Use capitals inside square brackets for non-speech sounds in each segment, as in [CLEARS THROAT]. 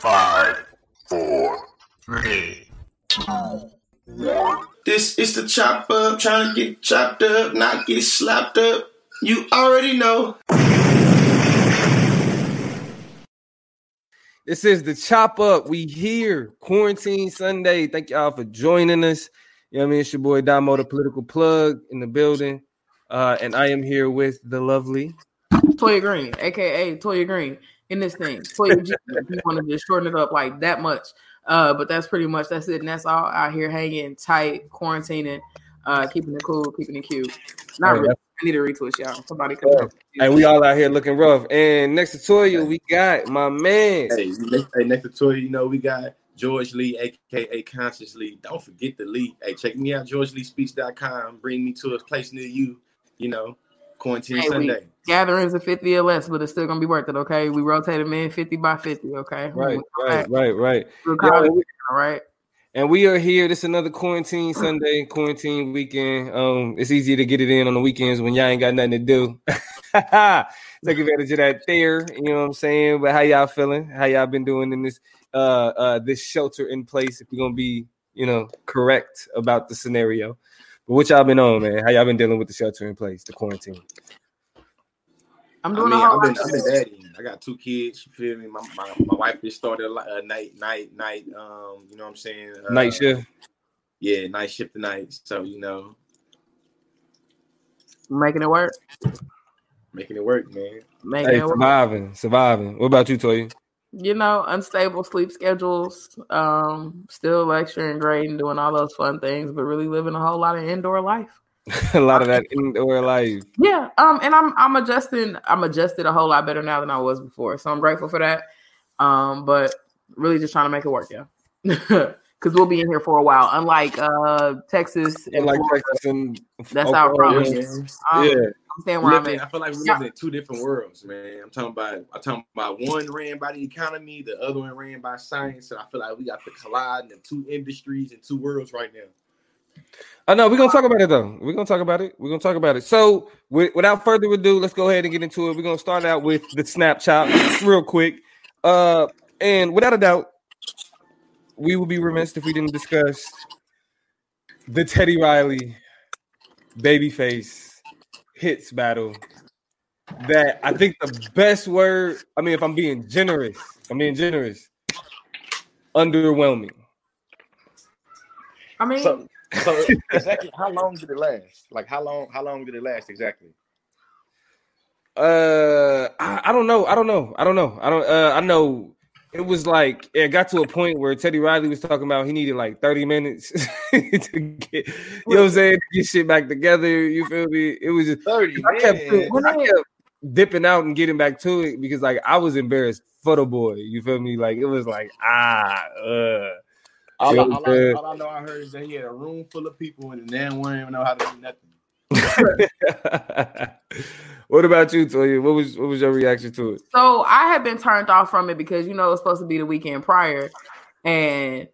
Five, four, three, two, one. This is the chop up, trying to get chopped up, not get slapped up. You already know. This is the chop up. We here, quarantine Sunday. Thank y'all for joining us. You know what I mean? It's your boy Damo, the political plug in the building. Uh, and I am here with the lovely Toya Green, aka Toya Green, in this thing. Toya G, if you want to just shorten it up like that much. Uh, but that's pretty much that's it. And that's all out here hanging tight, quarantining, uh, keeping it cool, keeping it cute. Not Hey, really. I need a retwist, y'all. Somebody come Yeah. And we all out here looking rough. And next to Toya, we got my man. Hey, next, hey, next to Toy, you know, we got George Lee, aka Conscious Lee. Don't forget the Lee. Hey, check me out, georgeleespeaks.com. Bring me to a place near you, you know, quarantine Hey, Sunday. gatherings of 50 or less, but it's still gonna be worth it, okay? We rotate them in 50 by 50, okay? Right, Okay. right, right, right. We'll Yeah, call it, we- all right. And we are here. This is another quarantine Sunday, quarantine weekend. Um, it's easy to get it in on the weekends when y'all ain't got nothing to do. [LAUGHS] Take advantage of that there. You know what I'm saying? But how y'all feeling? How y'all been doing in this uh uh this shelter in place? If you're gonna be, you know, correct about the scenario. But what y'all been on, man? How y'all been dealing with the shelter in place, the quarantine? I'm I doing mean, I've been, I've been daddy. I got two kids. You feel me? My, my, my wife just started a night, night, night. Um, you know what I'm saying? Uh, Night shift. Yeah, night shift tonight. So you know, making it work. making it work, man. Making Hey, it work. surviving, surviving. What about you, Toy? You know, unstable sleep schedules, um, still lecturing, grading, doing all those fun things, but really living a whole lot of indoor life. [LAUGHS] a lot of that indoor life. Yeah, um, and I'm I'm adjusting. I'm adjusted a whole lot better now than I was before, so I'm grateful for that. Um, but really just trying to make it work, yeah. [LAUGHS] Because we'll be in here for a while. Unlike uh Texas and Like Florida, Texas and that's our Oklahoma. problem. Yeah. Um, Yeah. I'm staying where I'm Living, at. I feel like we're Yeah. in two different worlds, man. I'm talking about I'm talking about one ran by the economy, the other one ran by science, and I feel like we got to collide in two industries and two worlds right now. I know we're gonna talk about it though. We're gonna talk about it. We're gonna talk about it. So, wi- without further ado, let's go ahead and get into it. We're gonna start out with the Snapchat real quick. Uh, and without a doubt, we would be remiss if we didn't discuss the Teddy Riley babyface hits battle. That I think the best word. I mean, if I'm being generous, I'm being generous. Underwhelming. I mean, So, so [LAUGHS] exactly how long did it last? Like how long? How long did it last exactly? Uh, I, I don't know. I don't know. I don't know. I don't. Uh, I know it was like it got to a point where Teddy Riley was talking about he needed like thirty minutes [LAUGHS] to get, you know what I'm saying, get shit back together. You feel me? It was just Thirty. I kept. I kept dipping out and getting back to it because like I was embarrassed for the boy. You feel me? Like it was like ah, uh. All, I, all, I, all I know I heard is that he had a room full of people and the damn one didn't even know how to do nothing. [LAUGHS] what about you, Toya? What was what was your reaction to it? So I had been turned off from it because you know it's supposed to be the weekend prior, and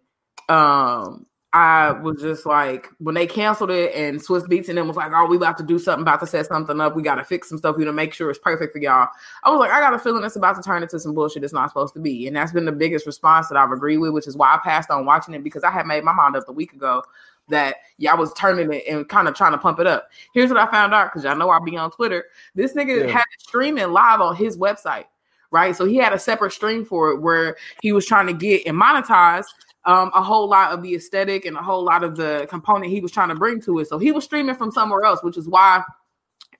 um I was just like when they canceled it and Swizz Beatz and them was like, oh, we about to do something, about to set something up, we got to fix some stuff, we to make sure it's perfect for y'all. I was like, I got a feeling it's about to turn into some bullshit it's not supposed to be, and that's been the biggest response that I've agreed with, which is why I passed on watching it because I had made my mind up the week ago that y'all was turning it and kind of trying to pump it up. Here's what I found out because y'all know I'll be on Twitter. This nigga Yeah. had it streaming live on his website, right? So he had a separate stream for it where he was trying to get and monetize um, a whole lot of the aesthetic and a whole lot of the component he was trying to bring to it. So he was streaming from somewhere else, which is why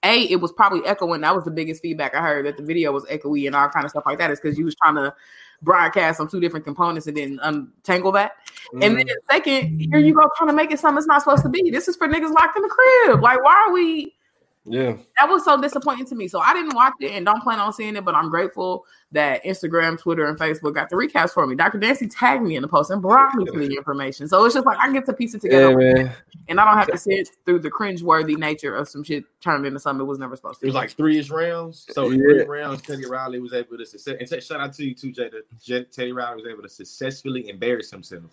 a it was probably echoing. That was the biggest feedback I heard that the video was echoey and all kind of stuff like that. Is because you was trying to broadcast on two different components and then untangle that. And then second, here you go trying to make it something it's not supposed to be. This is for niggas locked in the crib. Like, why are we? Yeah. That was so disappointing to me. So I didn't watch it and don't plan on seeing it, but I'm grateful that Instagram, Twitter, and Facebook got the recaps for me. Dr. Dancy tagged me in the post and brought me to the information. So it's just like I get to piece it Yeah, together man. and I don't have to sit through the cringe-worthy nature of some shit turned into something it was never supposed to. It was like three-ish rounds. So in Yeah. three rounds, Teddy Riley was able to success. And shout out to you too, Jay. that J- Teddy Riley was able to successfully embarrass himself.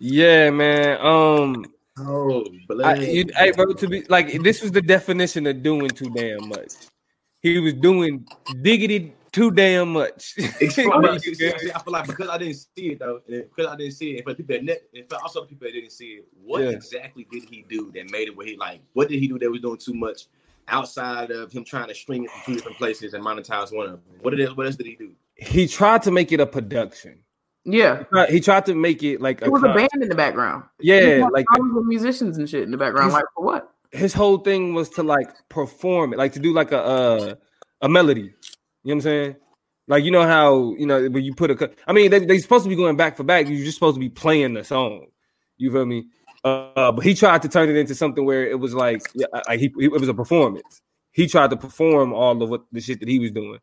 Yeah, man. Um, Oh, but I, you, hey, bro, to be like this was the definition of doing too damn much. He was doing diggity too damn much. [LAUGHS] But I feel like because I didn't see it though, because I didn't see it, and for people that ne- and for also people that didn't see it, what Yeah. exactly did he do that made it where he like? What did he do that was doing too much outside of him trying to string it from two different places and monetize one of them? What did it, What else did he do? he tried to make it a production. Yeah, He tried to make it like it was a band in the background. Yeah, Like musicians and shit in the background. Like for what? his whole thing was to like perform it, like to do like a uh, a melody. You know what I'm saying? Like you know how you know when you put a. I mean they they supposed to be going back for back. You're just supposed to be playing the song. You feel me? Uh, but he tried to turn it into something where it was like, yeah, like he, it was a performance. He tried to perform all of what the shit that he was doing,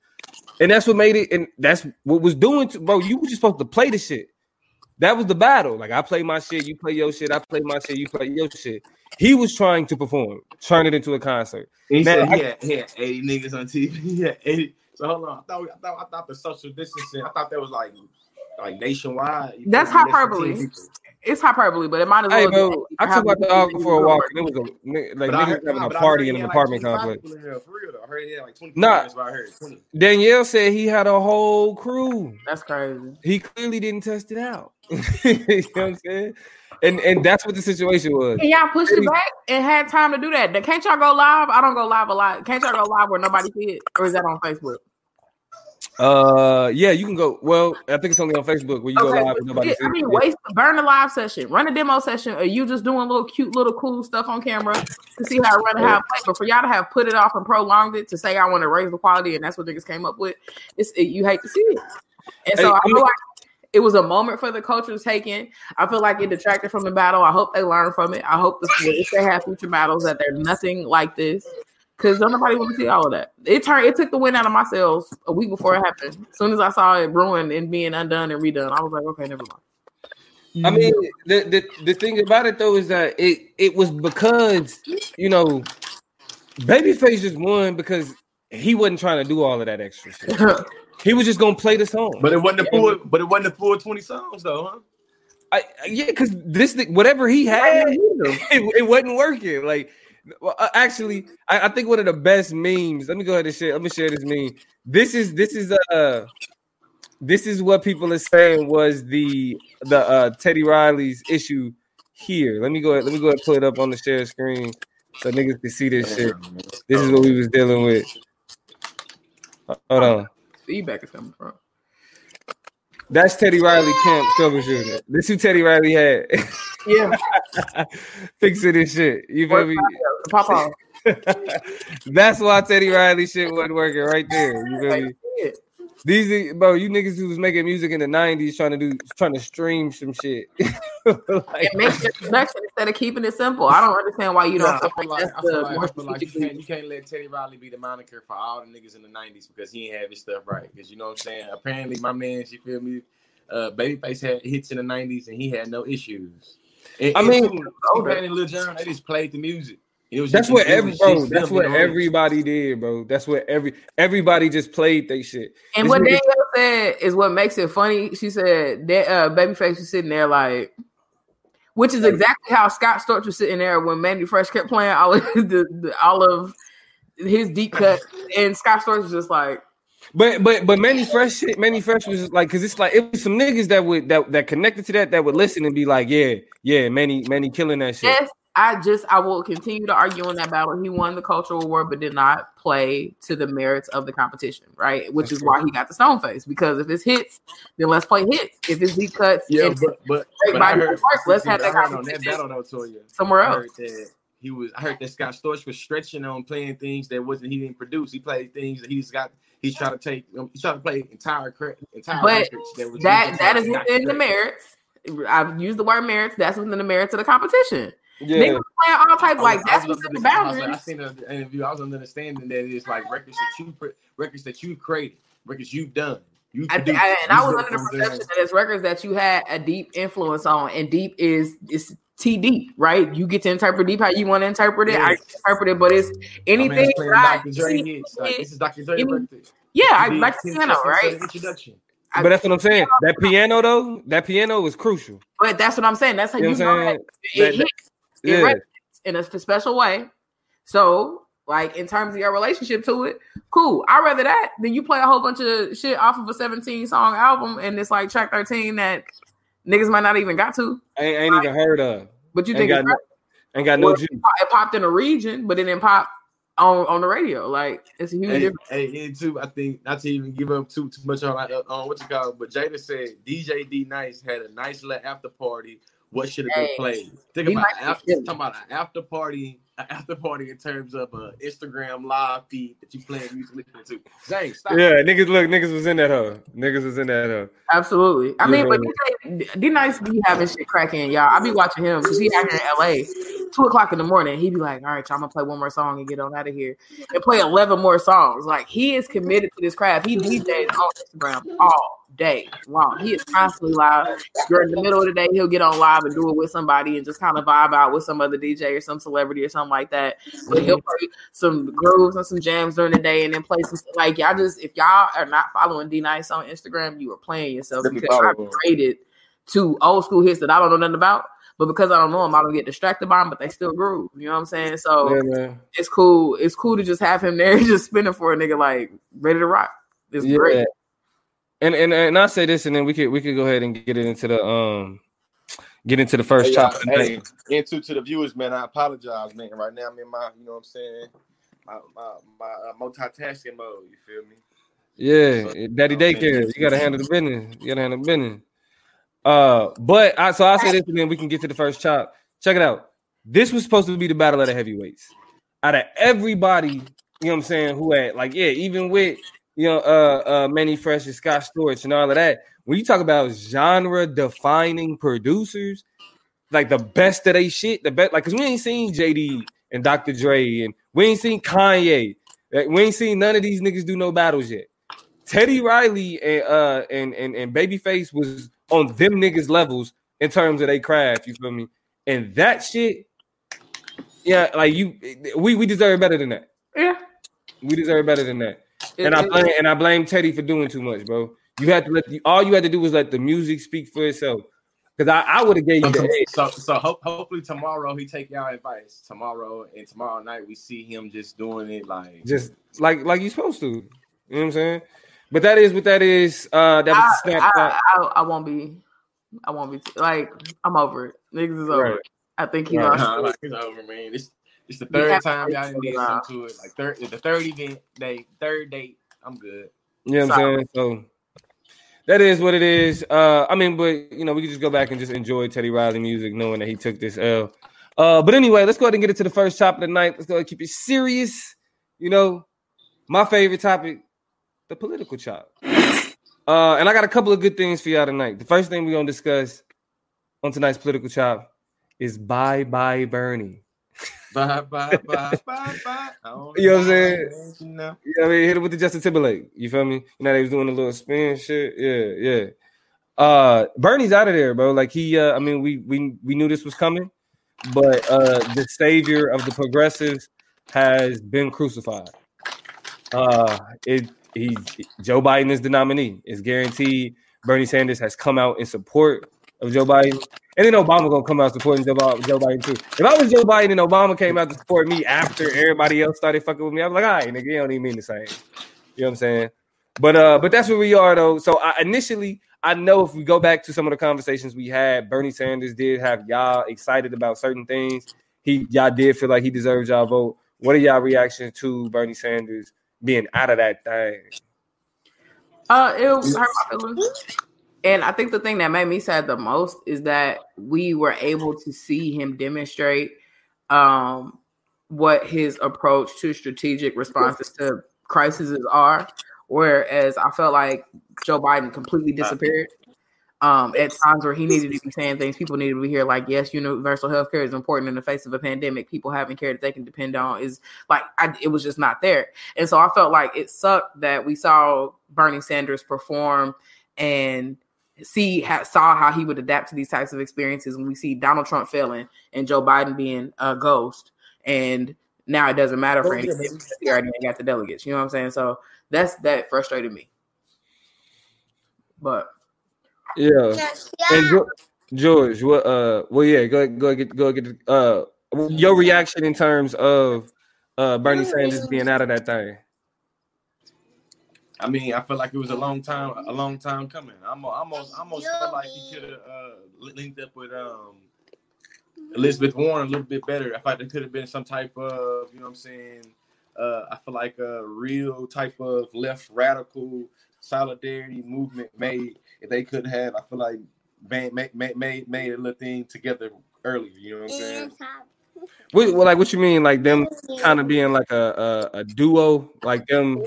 and that's what made it. And that's what was doing, to, bro. You were just supposed to play the shit. That was the battle. Like I play my shit, you play your shit. I play my shit, you play your shit. He was trying to perform, turn it into a concert. And he Man, said he had, he had 80 niggas on TV. [LAUGHS] He had 80. So hold on. I thought, I thought I thought the social distancing, I thought that was like like nationwide. You That's feel me? Less than hyperbole. 10 people. It's hyperbole, but it might as Hey, well. bro, be- I took my dog for a walk, and it was a ni- like But niggas heard- having a party in an like, apartment complex. people in there, For real though. I heard he had like 20 Nah. That's what I heard. 20. Danielle said he had a whole crew. That's crazy. He clearly didn't test it out. [LAUGHS] you know what I'm saying? And and that's what the situation was. And y'all pushed it back and had time to do that. Can't y'all go live? I don't go live a lot. Can't y'all go live where nobody see it, or is that on Facebook? Uh, yeah, you can go. Well, I think it's only on Facebook where you go live and nobody I mean, waste, burn a live session, run a demo session, or you just doing little cute, little cool stuff on camera to see how it run and how it play. But for y'all to have put it off and prolonged it to say I want to raise the quality, and that's what niggas came up with, it's it, you hate to see it. And so Hey, I I feel like it was a moment for the culture taken. I feel like it detracted from the battle. I hope they learn from it. I hope this, if they have future battles that they're nothing like this. Cause don't nobody want to see all of that. It turned it took the wind out of my sails a week before it happened. As soon as I saw it ruined and being undone and redone, I was like, okay, never mind. I mean, the, the the thing about it though is that it it was because you know, Babyface just won because he wasn't trying to do all of that extra shit. [LAUGHS] He was just gonna play the song. But it wasn't the full. But it wasn't the full 20 songs though, huh? I, yeah, because this whatever he had, [LAUGHS] it, it wasn't working. Like, well, uh, actually, I, I think one of the best memes. Let me go ahead and share. Let me share this meme. This is this is uh this is what people are saying was the the uh Teddy Riley's issue here. Let me go ahead. Let me go ahead and put it up on the share screen so niggas can see this shit. This is what we was dealing with. Hold on. Feedback is coming from. That's Teddy Riley camp troubleshooter. This who Teddy Riley had. Yeah, [LAUGHS] Fixing this shit. You feel me? Pop off. [LAUGHS] That's why Teddy Riley shit wasn't working right there. You feel me? These bro, you niggas who was making music in the '90s trying to do trying to stream some shit. [LAUGHS] like, It makes your production instead of keeping it simple. I don't understand why you don't Nah, feel feel like like, I feel like, I feel like you can't you can't let Teddy Riley be the moniker for all the niggas in the '90s because he ain't have his stuff right. Because you know what I'm saying. Apparently, my man, you feel me? Uh, Babyface had hits in the '90s and he had no issues. And- I mean- too, T-Pain Lil Jon, they just played the music. It was that's just- what it every just bro. That's what in everybody did, bro. That's what every everybody just played they shit. And This what nigga- Danielle said is what makes it funny. She said that uh, Babyface was sitting there like, which is exactly how Scott Storch was sitting there when Mannie Fresh kept playing all of [LAUGHS] the, the all of his deep [CLEARS THROAT] cut, and Scott Storch was just like, But but but Mannie Fresh shit, Mannie Fresh was just like because it's like it was some niggas that would that that connected to that that would listen and be like, yeah, yeah, Mannie Mannie killing that shit. yes. I just I will continue to argue in that battle. He won the cultural award, but did not play to the merits of the competition, right? Which is why he got the stone face. Because if it's hits, then let's play hits. If it's deep cuts, Yeah, but but, but I heard, work. Let's see, have that heard on that battle though, Toya. somewhere else. he was. I heard that Scott Storch was stretching on playing things that wasn't he didn't produce. He played things that he's got. He's trying to take. Um, he's trying to play entire entire But that was that that is within the merits. I've used the word merits. That's within the merits of the competition. Yeah, Niggas playing all type I like was- I that's was within under the the- I was like- I seen an interview. I was understanding that it's like records that you put, records that you created, records you've done. You I, produced, I- and I was under the them perception there. that it's records that you had a deep influence on, and deep is is T deep, right? You get to interpret deep how you want to interpret it. I Yes. interpret it, but it's anything. man's playing that I- Dr. Dre hits. Like this is Dr. Dre Any- record. yeah, I like the piano, right? the Introduction. but that's what I'm saying. That [LAUGHS] piano though, that piano was crucial. But that's what I'm saying. That's how You you, know what I'm know saying? that it That- hits. It Yeah, resonates in a special way. So Like in terms of your relationship to it, cool. I'd rather that than you play a whole bunch of shit off of a 17 song album and it's like track 13 that niggas might not even got to. I ain't, I ain't even heard of. But you Ain't think got it's no, ain't got no juice. it popped in a region, but it didn't pop on on the radio. Like it's a huge Hey, difference. hey, and too, I think not to even give up too too much on uh, on what you call it, but Jada said DJ D Nice had a nice little after party. What should have been played? Think about Nice after talking about an after party, an after party in terms of a Instagram live feed that you playing music listening to. James, stop. Yeah, niggas look, niggas was in that hoe. Niggas was in that hoe. Absolutely. I mean, Yeah. but D Nice be having shit cracking, y'all. I be watching him because he out here in LA, two o'clock in the morning. He be like, "All right, y'all, I'm gonna play one more song and get on out of here," and play eleven more songs. Like he is committed to this craft. He DJs on Instagram all day long. He is constantly live. During the middle of the day, he'll get on live and do it with somebody and just kind of vibe out with some other DJ or some celebrity or something like that. But he'll play some grooves and some jams during the day and then play some like y'all just if y'all are not following D Nice on Instagram, you are playing yourself because I've him. traded to old school hits that I don't know nothing about. But because I don't know them, I don't get distracted by them, but they still groove. You know what I'm saying? So Yeah, it's cool. It's cool to just have him there [LAUGHS] just spinning for a nigga like ready to rock. It's Yeah. great. And and and I say this, and then we could we could go ahead and get it into the um get into the first Hey, chop. hey, and to, the viewers, man, I apologize, man. Right now, I'm in my, you know what I'm saying, my my, my uh, multitasking mode. You feel me? Yeah, daddy Okay. daycare. You gotta handle the business. You gotta handle the business. Uh, but I so I say this, and then we can get to the first chop. Check it out. This was supposed to be the battle of the heavyweights. Out of everybody, you know what I'm saying, who had like, yeah, even with you know, uh uh Mannie Fresh and Scott Storch and all of that. When you talk about genre defining producers, like the best of they shit, the best, like, cause we ain't seen JD and Dr. Dre, and we ain't seen Kanye. Like, we ain't seen none of these niggas do no battles yet. Teddy Riley and uh and and, and Babyface was on them niggas levels in terms of their craft, you feel me? And that shit, yeah, like you we we deserve better than that. Yeah. We deserve better than that. It- And I blame and I blame Teddy for doing too much, bro. You had to let the, all you had to do was let the music speak for itself. Cause I, I would have gave you the edge. So, so hope, hopefully tomorrow he take y'all advice. Tomorrow and tomorrow night we see him just doing it like just like like you supposed to. You know what I'm saying? But that is what that is. Uh that was I, the snapshot. I, I, I won't be. I won't be like. I'm over it. Niggas is over. Right. it. I think he Right. lost. Nah, like, it's over, man. It's it's the third time y'all done did some something to it. Like third, the third event day, third date. I'm good. You know what I'm saying? So that is what it is. Uh, I mean, but you know, we can just go back and just enjoy Teddy Riley music, knowing that he took this L. Uh, but anyway, let's go ahead and get into the first chop of the night. Let's go ahead and keep it serious. You know, my favorite topic, the political chop. Uh, and I got a couple of good things for y'all tonight. The first thing we're gonna discuss on tonight's political chop is bye bye Bernie. Bye bye bye bye bye. You know what I'm saying? You know. You know what I mean? Hit it with the Justin Timberlake. You feel me? You know they was doing a little spin shit. Yeah, yeah. Uh Bernie's out of there, bro. Like he uh I mean we we we knew this was coming, but uh the savior of the progressives has been crucified. Uh it he Joe Biden is the nominee. It's guaranteed Bernie Sanders has come out in support of Joe Biden. And then Obama gonna come out supporting Joe, Joe Biden too. If I was Joe Biden and Obama came out to support me after everybody else started fucking with me, I'm like, all right, nigga, you don't even mean the same. You know what I'm saying? But uh, but that's where we are though. So I, initially, I know if we go back to some of the conversations we had, Bernie Sanders did have y'all excited about certain things. He y'all did feel like he deserved y'all vote. What are y'all reactions to Bernie Sanders being out of that thing? Uh, it hurt my feelings. And I think the thing that made me sad the most is that we were able to see him demonstrate um, what his approach to strategic responses to crises are. Whereas I felt like Joe Biden completely disappeared. Um, at times where he needed to be saying things, people needed to be here. Like, yes, universal health care is important in the face of a pandemic. People having care that they can depend on is like, I, it was just not there. And so I felt like it sucked that we saw Bernie Sanders perform and see ha, saw how he would adapt to these types of experiences when we see Donald Trump failing and Joe Biden being a ghost, and now it doesn't matter for anything because he already got the delegates. You know what I'm saying? So that's that frustrated me. But Yeah. And George, George, what? Uh, well, yeah. Go ahead, go ahead, get go ahead, get uh your reaction in terms of uh, Bernie Sanders being out of that thing? I mean, I feel like it was a long time, a long time coming. I'm almost, almost feel like he could have uh, linked up with um, Elizabeth Warren a little bit better. I thought there could have been some type of, you know, what I'm saying. Uh, I feel like a real type of left radical solidarity movement made. If they could have, I feel like made made made made a little thing together earlier. You know what I'm saying? What, well, like what you mean, like them kind of being like a, a, a duo, like them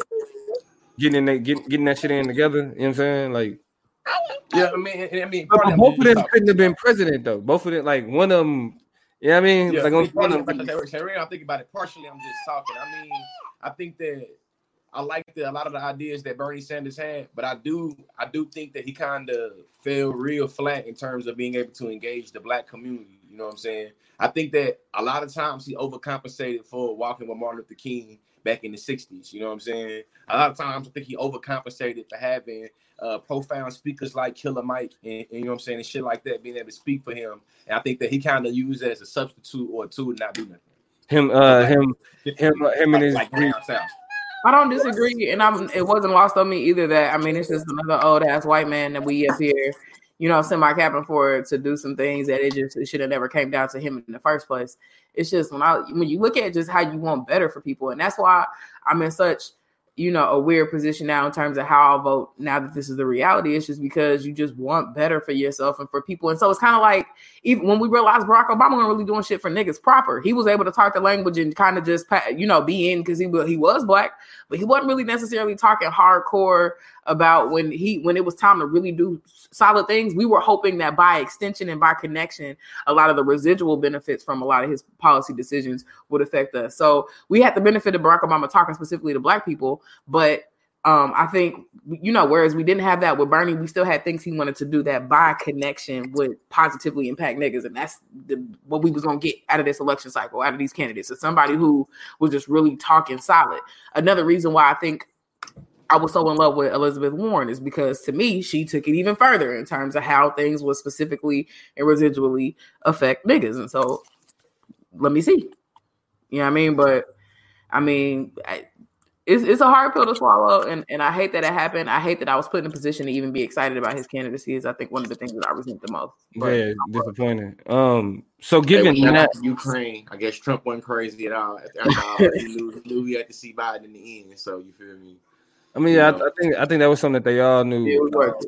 getting that getting, getting that shit in together. You know what I'm saying? Like, yeah, I mean, I mean, but both of them couldn't have been president though. Both of them, like one of them. Yeah, I mean, yeah, like on one of them. I'm thinking about it partially. I'm just talking. I mean, I think that I like the, a lot of the ideas that Bernie Sanders had, but I do I do think that he kind of fell real flat in terms of being able to engage the black community. You know what I'm saying? I think that a lot of times he overcompensated for walking with Martin Luther King back in the 60s. You know what I'm saying? A lot of times I think he overcompensated for having uh, profound speakers like Killer Mike and, and, you know what I'm saying and shit like that, being able to speak for him. And I think that he kind of used it as a substitute or a tool to not do nothing. Him, uh, him, him, uh, him, and his. Like I don't disagree, and I'm. It wasn't lost on me either. That I mean, it's just another old ass white man that we up here you know, send my capping for to do some things that it just should have never came down to him in the first place. It's just when I when you look at just how you want better for people, and that's why I'm in such you know a weird position now in terms of how I'll vote now that this is the reality. It's just because you just want better for yourself and for people, and so it's kind of like even when we realized Barack Obama wasn't really doing shit for niggas proper, he was able to talk the language and kind of just you know be in because he he was black, but he wasn't really necessarily talking hardcore about when he when it was time to really do solid things. We were hoping that by extension and by connection, a lot of the residual benefits from a lot of his policy decisions would affect us. So we had the benefit of Barack Obama talking specifically to black people, but um, I think you know, whereas we didn't have that with Bernie, we still had things he wanted to do that by connection would positively impact niggas, and that's the, what we was gonna get out of this election cycle, out of these candidates. So somebody who was just really talking solid. Another reason why I think I was so in love with Elizabeth Warren is because to me, she took it even further in terms of how things would specifically and residually affect niggas. And so let me see. You know what I mean? But I mean, I, it's, it's a hard pill to swallow, and, and I hate that it happened. I hate that I was put in a position to even be excited about his candidacy. Is I think one of the things that I resent the most. But, yeah, disappointing. Um, so given that Ukraine, I guess Trump went crazy at all. After all he knew, knew he had to see Biden in the end. So you feel me? I mean, I, I, think I think that was something that they all knew. Yeah, it was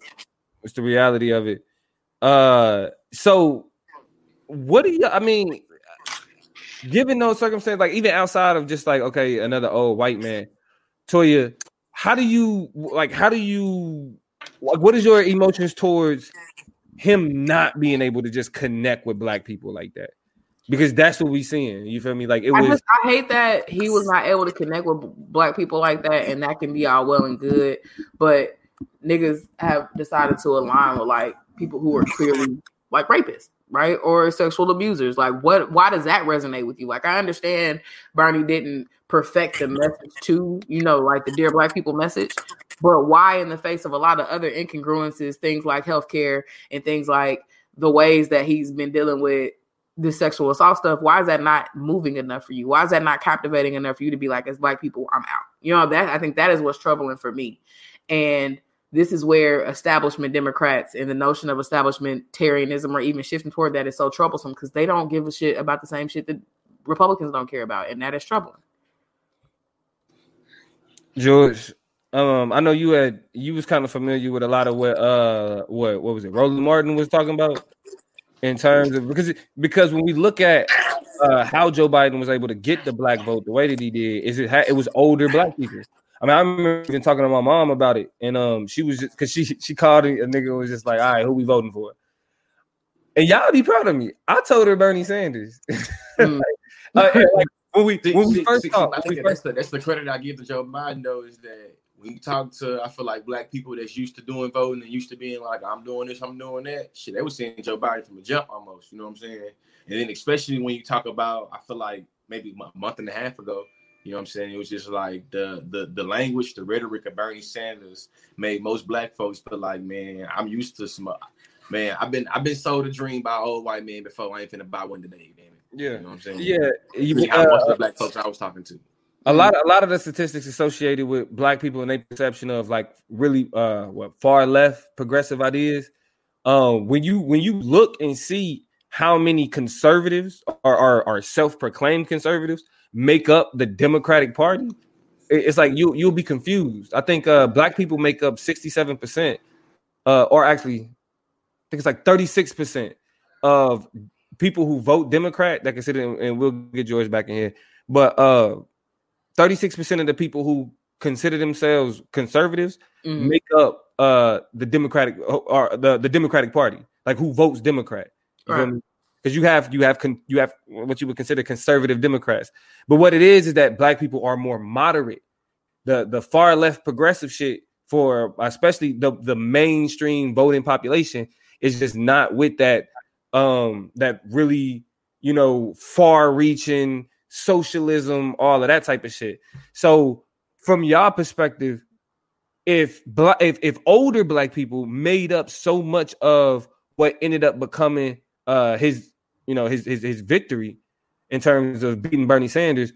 What's the reality of it? Uh, so what do you? I mean, given those circumstances, like even outside of just like okay, another old white man, Toya, how do you like? How do you like? What is your emotions towards him not being able to just connect with black people like that? Because that's what we're seeing. You feel me? Like it I was. Just, I hate that he was not able to connect with black people like that, and that can be all well and good, but niggas have decided to align with like people who are clearly like rapists, right, or sexual abusers. Like, what? Why does that resonate with you? Like, I understand Bernie didn't perfect the message to you know, like the dear black people message, but why, in the face of a lot of other incongruences, things like healthcare and things like the ways that he's been dealing with this sexual assault stuff, why is that not moving enough for you? Why is that not captivating enough for you to be like, as black people, I'm out? You know, that I think that is what's troubling for me. And this is where establishment Democrats and the notion of establishmentarianism or even shifting toward that is so troublesome because they don't give a shit about the same shit that Republicans don't care about, and that is troubling. George, um, I know you had you was kind of familiar with a lot of what uh what what was it Roland Martin was talking about in terms of because because when we look at uh, how Joe Biden was able to get the black vote the way that he did, is it ha- it was older black people. I mean, I remember even talking to my mom about it, and um, she was just because she she called a nigga was just like, all right, who we voting for? And y'all be proud of me. I told her Bernie Sanders. [LAUGHS] Mm. like, uh, like, when we when we first talked, that's, the, that's the credit I give to Joe Biden though is that when you talk to, I feel like black people that's used to doing voting and used to being like, I'm doing this, I'm doing that. Shit, they were seeing Joe Biden from a jump almost. You know what I'm saying? And then especially when you talk about, I feel like maybe a month and a half ago, you know what I'm saying? It was just like the the the language, the rhetoric of Bernie Sanders made most black folks feel like, man, I'm used to some. Man, I've been I've been sold a dream by old white men before. I ain't finna buy one today, damn it. Yeah, you know what I'm saying? Yeah, you, uh, I was the black folks I was talking to. A lot a lot of the statistics associated with black people and their perception of like really uh what far left progressive ideas um when you when you look and see how many conservatives are are, are self-proclaimed conservatives make up the democratic party it's like you you'll be confused. I think uh black people make up 67% uh or actually i think it's like 36% of people who vote democrat that consider and we'll get george back in here but uh 36% of the people who consider themselves conservatives Mhm. make up uh the democratic or the, the democratic party like who votes democrat Right. because you have you have con, you have what you would consider conservative democrats but what it is is that black people are more moderate the the far left progressive shit for especially the the mainstream voting population is just not with that um that really you know far reaching socialism all of that type of shit. So from your perspective if black if, if older black people made up so much of what ended up becoming uh his you know his his, his victory in terms of beating Bernie Sanders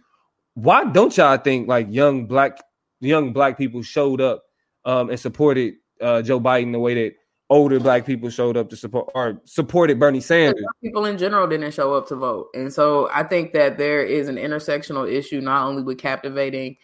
why don't y'all think like young black young black people showed up um and supported uh Joe Biden the way that older black people showed up to support or supported Bernie Sanders people in general didn't show up to vote. And so I think that there is an intersectional issue not only with captivating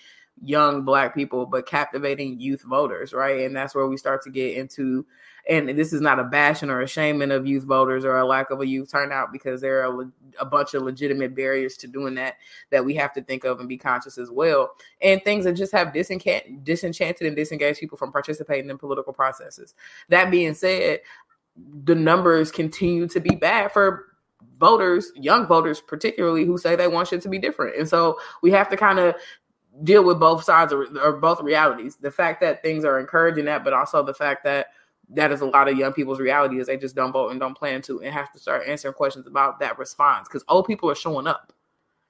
young black people, but captivating youth voters, right? And that's where we start to get into and this is not a bashing or a shaming of youth voters or a lack of a youth turnout because there are a bunch of legitimate barriers to doing that that we have to think of and be conscious as well and things that just have disencan- disenchanted and disengaged people from participating in political processes that being said the numbers continue to be bad for voters, young voters particularly, who say they want shit to be different. And so we have to kind of deal with both sides or, or both realities. The fact that things are encouraging that, but also the fact that that is a lot of young people's reality is they just don't vote and don't plan to and have to start answering questions about that response because old people are showing up.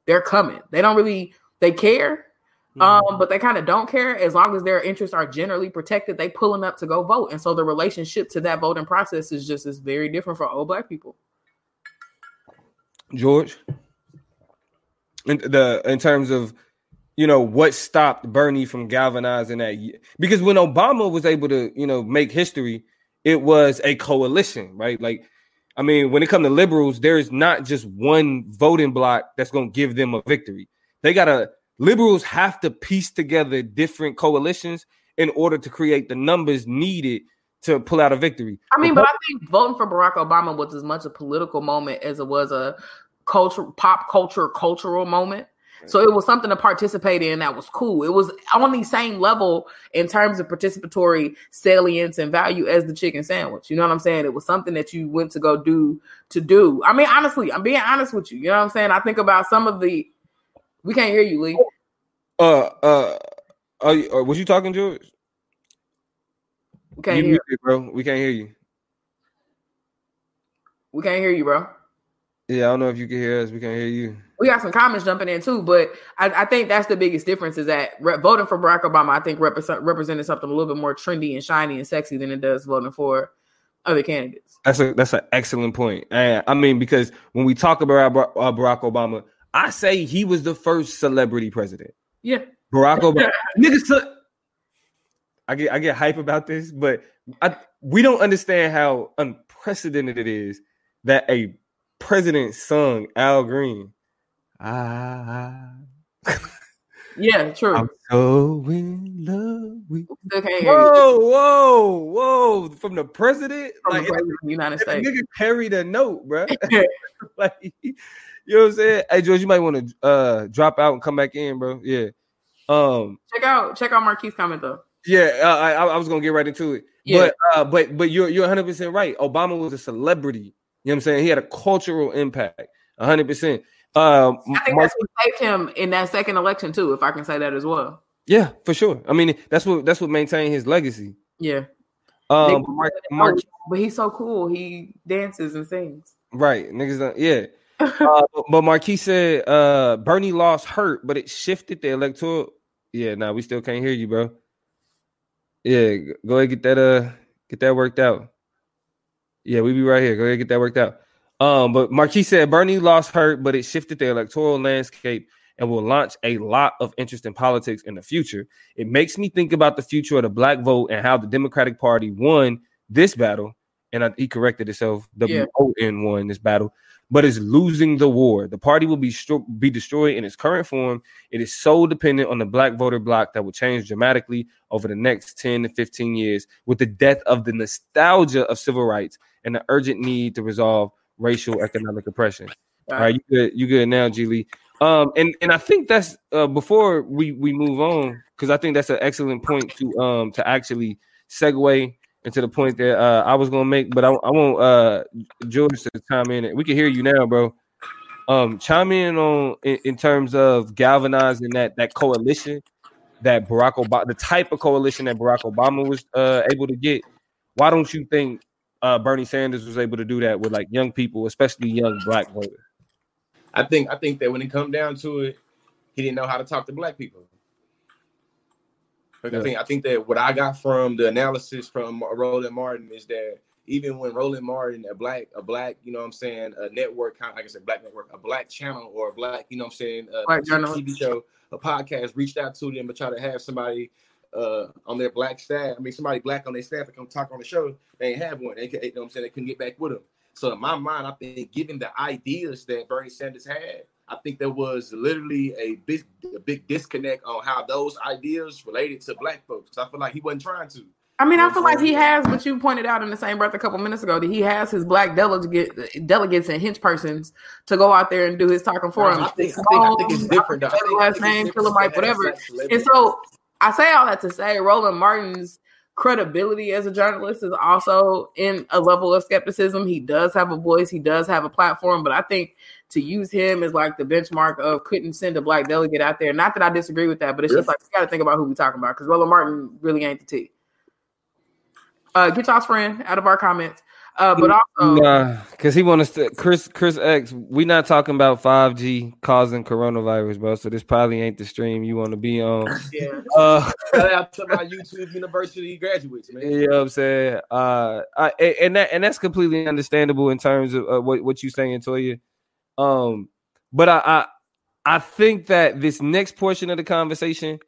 They're coming. They don't really they care, um, but they kind of don't care as long as their interests are generally protected. They pulling up to go vote, and so the relationship to that voting process is just is very different for old black people. George in the in terms of you know what stopped Bernie from galvanizing that because when Obama was able to you know make history it was a coalition right? Like I mean when it comes to liberals there is not just one voting block that's going to give them a victory. They got to liberals have to piece together different coalitions in order to create the numbers needed to pull out a victory. I mean, but I think voting for Barack Obama was as much a political moment as it was a culture, pop culture, cultural moment. So it was something to participate in that was cool. It was on the same level in terms of participatory salience and value as the chicken sandwich. You know what I'm saying? It was something that you went to go do to do. I mean, honestly, I'm being honest with you. You know what I'm saying? I think about some of the. We can't hear you, Lee. uh uh are you, uh, was you talking George We can't you hear. muted, bro we can't hear you We can't hear you, bro. Yeah, I don't know if you can hear us. We can't hear you. We got some comments jumping in too, but I, I think that's the biggest difference is that re- voting for Barack Obama, I think represent, represented something a little bit more trendy and shiny and sexy than it does voting for other candidates. That's a that's an excellent point. And I mean, because when we talk about uh, Barack Obama, I say he was the first celebrity president. Yeah, Barack Obama, [LAUGHS] niggas. I get I get hype about this, but I, we don't understand how unprecedented it is that a president sung Al Green. Ah, [LAUGHS] yeah, true. I'm so in love with. Still can't hear you. Whoa, whoa, whoa! From the president, From like the president of the United States. nigga carried a note, bro. [LAUGHS] [LAUGHS] like, you know what I'm saying? Hey, George, you might want to uh drop out and come back in, bro. Yeah. Um. Check out check out Marquis' comment though. Yeah. Uh, I I was gonna get right into it, Yeah. but uh, but but you're you're 100 percent right. Obama was a celebrity. You know what I'm saying? He had a cultural impact. 100. percent Um. I think Mar- that's what saved him in that second election too, if I can say that as well. yeah, for sure. I mean, that's what that's what maintained his legacy. Yeah. Um. Niggas Mar- don't Mar- know, but he's so cool. He dances and sings. right, niggas. Don't, yeah. [LAUGHS] uh, but- but Marquis said uh, Bernie lost hurt, but it shifted the electoral. Yeah, nah, we still can't hear you, bro. Yeah, go ahead get that uh get that worked out. Yeah, we be right here. Go ahead get that worked out. Um, but Marquis said Bernie lost hurt, but it shifted the electoral landscape and will launch a lot of interest in politics in the future. It makes me think about the future of the black vote and how the Democratic Party won this battle. And I, he corrected himself. W O N won this battle, but is losing the war. The party will be stro- be destroyed in its current form. It is so dependent on the black voter bloc that will change dramatically over the next 10 to 15 years with the death of the nostalgia of civil rights and the urgent need to resolve racial economic oppression. All right, you good? You good now, G Lee? Um, and and I think that's uh, before we we move on because I think that's an excellent point to um to actually segue into the point that uh, I was gonna make, but I, I want uh George to chime in. We can hear you now, bro. Um, chime in on in, in terms of galvanizing that that coalition that Barack Obama, the type of coalition that Barack Obama was uh, able to get. Why don't you think uh, Bernie Sanders was able to do that with like young people, especially young black voters? I think I think that when it come down to it, he didn't know how to talk to black people. But I think I think that what I got from the analysis from Roland Martin is that even when Roland Martin, a black, a black, you know what I'm saying, a network, kind like I said, black network, a black channel or a black, you know what I'm saying, a Black journalist. TV show, a podcast, reached out to them to try to have somebody uh on their black staff. I mean, somebody black on their staff to come talk on the show. They ain't have one. They, you know what I'm saying, they couldn't get back with them. So in my mind, I think given the ideas that Bernie Sanders had, I think there was literally a big, a big disconnect on how those ideas related to black folks. I feel like he wasn't trying to. I mean, I feel like he has, but you pointed out in the same breath a couple minutes ago that he has his black delegate, delegates and hinge persons to go out there and do his talking for him. I think, I think, I think it's different. Though. I think- Last name, Killer Mike, whatever. And so I say all that to say Roland Martin's credibility as a journalist is also in a level of skepticism. He does have a voice, he does have a platform, but I think to use him as like the benchmark of couldn't send a black delegate out there. Not that I disagree with that, but it's just like you got to think about who we're talking about because Roland Martin really ain't the T. Uh, get y'all's friend out of our comments. Uh, but also, Nah, because he wants to Chris Chris X. We not talking about five G causing coronavirus, bro. So this probably ain't the stream you want to be on. yeah, [LAUGHS] Uh, Shout out to my YouTube University graduates, man. you know what I'm saying? Uh, I, and that and that's completely understandable in terms of uh, what what you saying, Toya. Um, but I, I I think that this next portion of the conversation.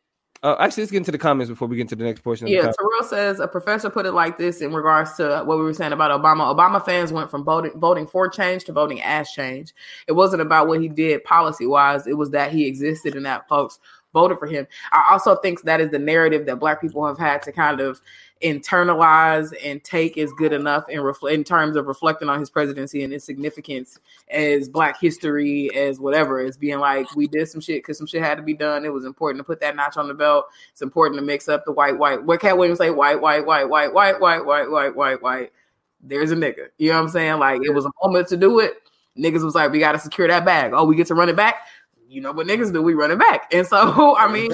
Uh, actually, let's get into the comments before we get into the next portion. Of the Yeah, con- Terrell says a professor put it like this in regards to what we were saying about Obama. Obama fans went from voting voting for change to voting as change. It wasn't about what he did policy wise; it was that he existed and that folks voted for him. I also think that is the narrative that Black people have had to kind of internalize and take as good enough in refl- in terms of reflecting on his presidency and its significance as Black history, as whatever, as being like we did some shit because some shit had to be done. It was important to put that notch on the belt. It's important to mix up the white, white. What Katt Williams say? White, white, white, white, white, white, white, white, white, white. There's a nigga. You know what I'm saying? Like it was a moment to do it. Niggas was like, we got to secure that bag. Oh, we get to run it back. You know what niggas do? We run it back. And so, [LAUGHS] I mean,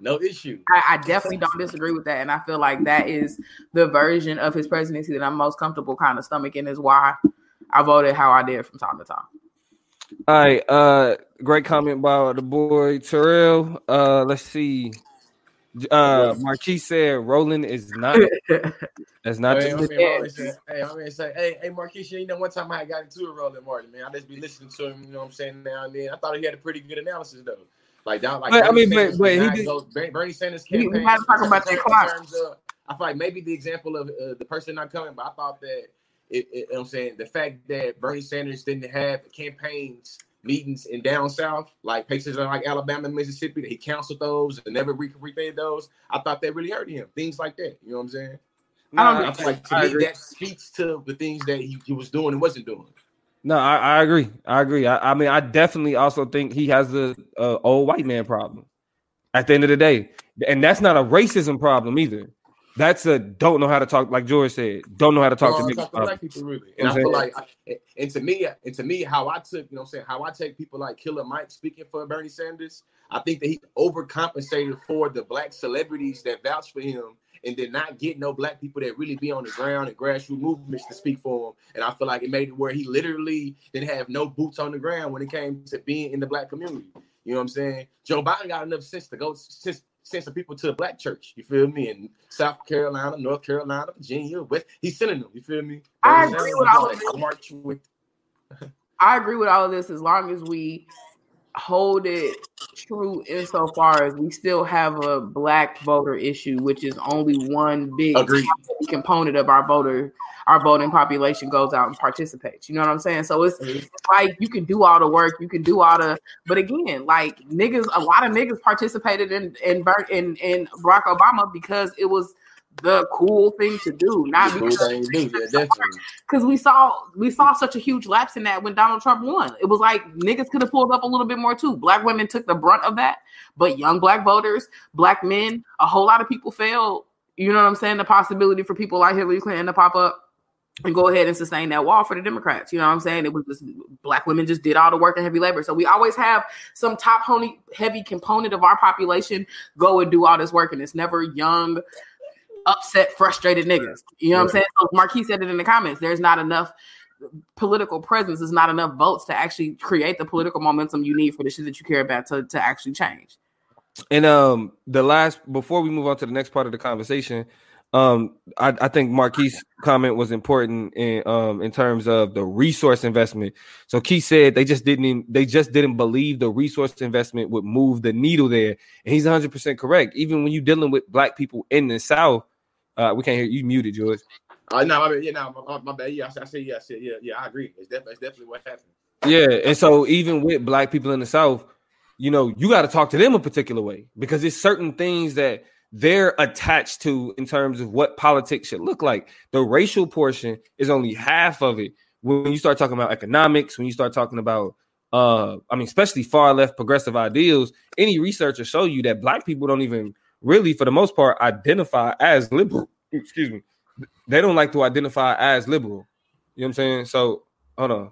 no issue. I, I definitely don't disagree with that. And I feel like that is the version of his presidency that I'm most comfortable kind of stomaching is why I voted how I did from time to time. All right, uh, great comment by the boy Terrell. Uh, let's see. Uh, Marquis said Roland is not. [LAUGHS] That's not. Hey, I the- mean, I always say, hey, I always say, hey, hey, Marquisha, you know, one time I got into a Roland Martin, man. I just be listening to him, you know what I'm saying, now and then. I thought he had a pretty good analysis, though. Like, down, like, But, I mean, but- Sanders but did he did- Bernie Sanders We- we campaign. gotta talk about that in clock. terms of- I feel like maybe the example of uh, the person not coming, but I thought that, it, it, you know what I'm saying, the fact that Bernie Sanders didn't have campaigns, meetings in down south, like places like Alabama, Mississippi, that he canceled those and never re- replayed those. I thought that really hurt him. Things like that. You know what I'm saying? I don't I feel like to I me agree. that speaks to the things that he, he was doing and wasn't doing. No, I, I agree. I agree. I, I mean, I definitely also think he has the uh, old white man problem. At the end of the day, and that's not a racism problem either. That's a don't know how to talk, like George said, don't know how to talk to talk to black people really. And I'm I feel like, I- and to me, and to me, how I took, you know, I'm saying how I take people like Killer Mike speaking for Bernie Sanders. I think that he overcompensated for the black celebrities that vouched for him and did not get no black people that really be on the ground and grassroots movements to speak for him. And I feel like it made it where he literally didn't have no boots on the ground when it came to being in the black community. You know what I'm saying? Joe Biden got enough sense to go send some people to the black church. You feel me? In South Carolina, North Carolina, Virginia, West. He's sending them. You feel me? I agree with all of this. March with I agree with all of this as long as we hold it true insofar as we still have a black voter issue, which is only one big component of our voter our voting population goes out and participates. You know what I'm saying? So it's, Mhm. it's like you can do all the work, you can do all the, but again, like niggas, a lot of niggas participated in in in, in Barack Obama because it was the cool thing to do, not because thing to do, yeah, because we saw we saw such a huge lapse in that when Donald Trump won. It was like niggas could have pulled up a little bit more too. Black women took the brunt of that, but young black voters, black men, a whole lot of people failed. You know what I'm saying? The possibility for people like Hillary Clinton to pop up and go ahead and sustain that wall for the Democrats. You know what I'm saying? It was just black women just did all the work and heavy labor. So we always have some top honey, heavy component of our population go and do all this work, and it's never young, upset, frustrated niggas. You know what I'm saying? So Marquis said it in the comments. There's not enough political presence. There's not enough votes to actually create the political momentum you need for the shit that you care about to, to actually change. And um, the last before we move on to the next part of the conversation, um, I, I think Marquis' comment was important in um in terms of the resource investment. So Keith said they just didn't they just didn't believe the resource investment would move the needle there, and he's 100 percent correct. Even when you're dealing with black people in the South, uh, we can't hear you muted, George. Uh, no, my bad. Yeah, no, my, my bad. Yeah, I, I say yeah, I said yeah, yeah. I agree. It's definitely, it's definitely what happened. Yeah, and so even with black people in the South, you know, you got to talk to them a particular way because it's certain things that they're attached to in terms of what politics should look like. The racial portion is only half of it. When you start talking about economics, when you start talking about uh I mean especially far left progressive ideals, any research will show you that black people don't even really for the most part identify as liberal. Excuse me. They don't like to identify as liberal. You know what I'm saying? So, hold on.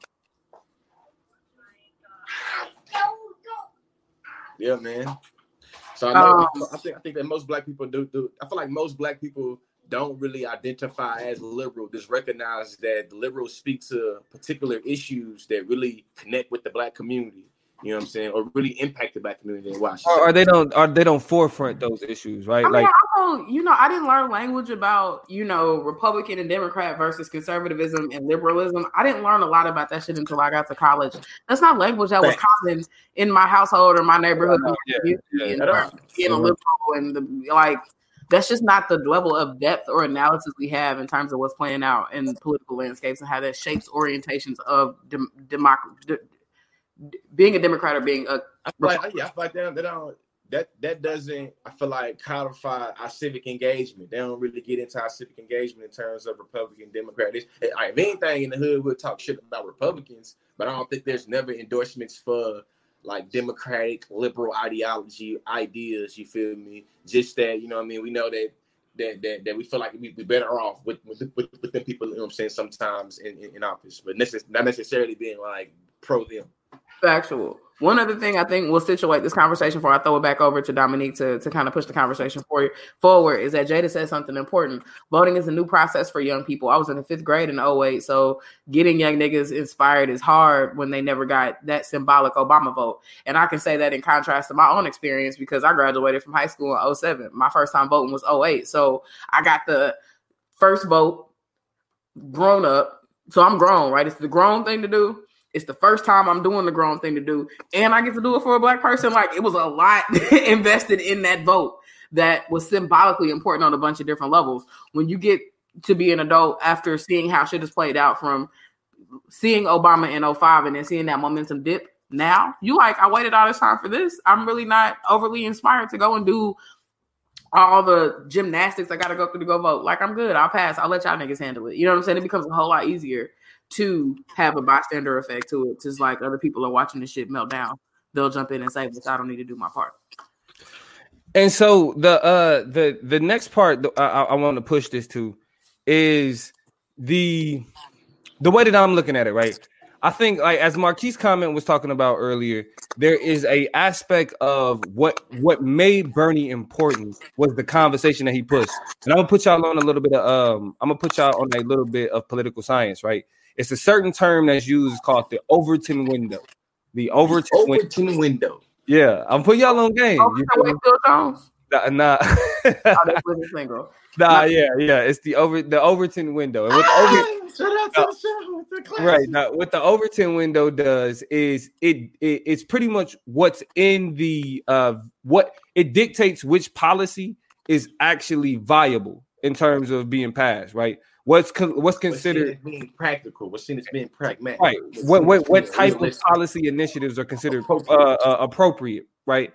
Yeah, man. So I know. Um, I think I think that most black people do do. I feel like most black people don't really identify as liberal. Just recognize that liberals speak to particular issues that really connect with the black community. You know what I'm saying, or really impact the black community in Washington. or, or they don't or they don't forefront those issues, right? I mean, Like also, you know, I didn't learn language about, you know, Republican and Democrat versus conservatism and liberalism. I didn't learn a lot about that shit until I got to college. That's not language that was common in my household or my neighborhood. Yeah, yeah, being, at all. being a mm-hmm. liberal and the, like, that's just not the level of depth or analysis we have in terms of what's playing out in political landscapes and how that shapes orientations of dem- democ- de- being a Democrat or being a I feel like yeah, I feel like they don't, they don't that that doesn't I feel like codify our civic engagement. They don't really get into our civic engagement in terms of Republican Democrat. It's- I- If anything in the hood, we'll talk shit about Republicans, but I don't think there's never endorsements for like democratic liberal ideology ideas. You feel me? Just that you know what I mean. We know that. That, that, that we feel like we, we better off with with, with, with them people, you know what I'm saying, sometimes in, in, in office, but necess- not necessarily being like pro them. Factual. One other thing I think will situate this conversation before I throw it back over to Dominique to, to kind of push the conversation for forward is that Jada said something important. Voting is a new process for young people. I was in the fifth grade in 08, so getting young niggas inspired is hard when they never got that symbolic Obama vote. And I can say that in contrast to my own experience because I graduated from high school in 07. My first time voting was 08. So I got the first vote grown up. So I'm grown, right? It's the grown thing to do. It's the first time I'm doing the grown thing to do, and I get to do it for a black person. Like it was a lot [LAUGHS] invested in that vote that was symbolically important on a bunch of different levels. When you get to be an adult after seeing how shit has played out from seeing Obama in 05 and then seeing that momentum dip now, you like, I waited all this time for this. I'm really not overly inspired to go and do all the gymnastics I got to go through to go vote. Like, I'm good. I'll pass. I'll let y'all niggas handle it. You know what I'm saying? It becomes a whole lot easier to have a bystander effect to it. Just like other people are watching this shit melt down. They'll jump in and say, "But I don't need to do my part." And so the uh the the next part I I want to push this to is the the way that I'm looking at it, right? I think like as Marquis comment was talking about earlier, there is a aspect of what what made Bernie important was the conversation that he pushed. And I'm gonna put y'all on a little bit of um I'm gonna put y'all on a little bit of political science, right? It's a certain term that's used called the Overton window. The Overton window. Overton window. Yeah, I'm putting y'all on game. Oh, You so wait, Phil Jones. Nah, nah. [LAUGHS] Oh, that's living single. [LAUGHS] Nah, yeah, yeah. It's the over the Overton window. And what the over, Ah, Shout out to the show. The right now, what the Overton window does is it, it it's pretty much what's in the uh what it dictates which policy is actually viable in terms of being passed, right? What's con- what's considered being practical? What's seen as being pragmatic? right. What's what what what type of policy initiatives are considered uh, uh, appropriate right?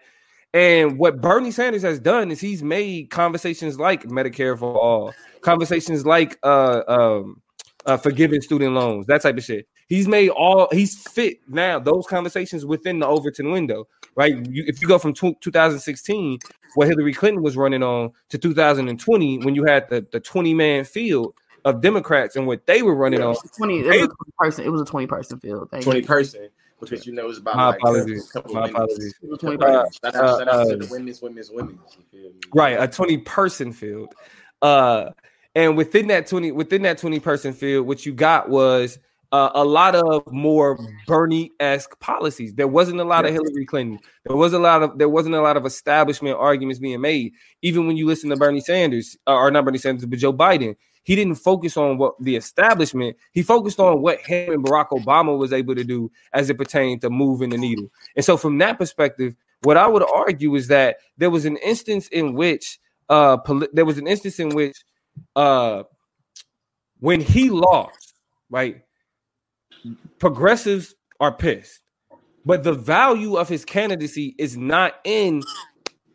And what bernie sanders has done is he's made conversations like medicare for all conversations like uh um uh, forgiving student loans that type of shit. He's made all he's fit now those conversations within the overton window right? You, if you go from tw 2016 what hillary clinton was running on to 2020 when you had the, the 20 man field of democrats and what they were running on Twenty. It was a 20 person. It was a twenty person field. Thank you. Twenty person, because you know it's about My like apologies. a couple My apologies. It was a 20 Uh, person. Shout out, shout out to uh, the women's, women's, women's. You feel me? right a 20 person field uh and within that 20 within that 20 person field what you got was uh, a lot of more bernie-esque policies there wasn't a lot of hillary clinton there was a lot of there wasn't a lot of establishment arguments being made even when you listen to bernie sanders uh, or not bernie sanders but joe biden he didn't focus on what the establishment he focused on what him and barack obama was able to do as it pertained to moving the needle. And so from that perspective what i would argue is that there was an instance in which uh poli- there was an instance in which uh when he lost right progressives are pissed but the value of his candidacy is not in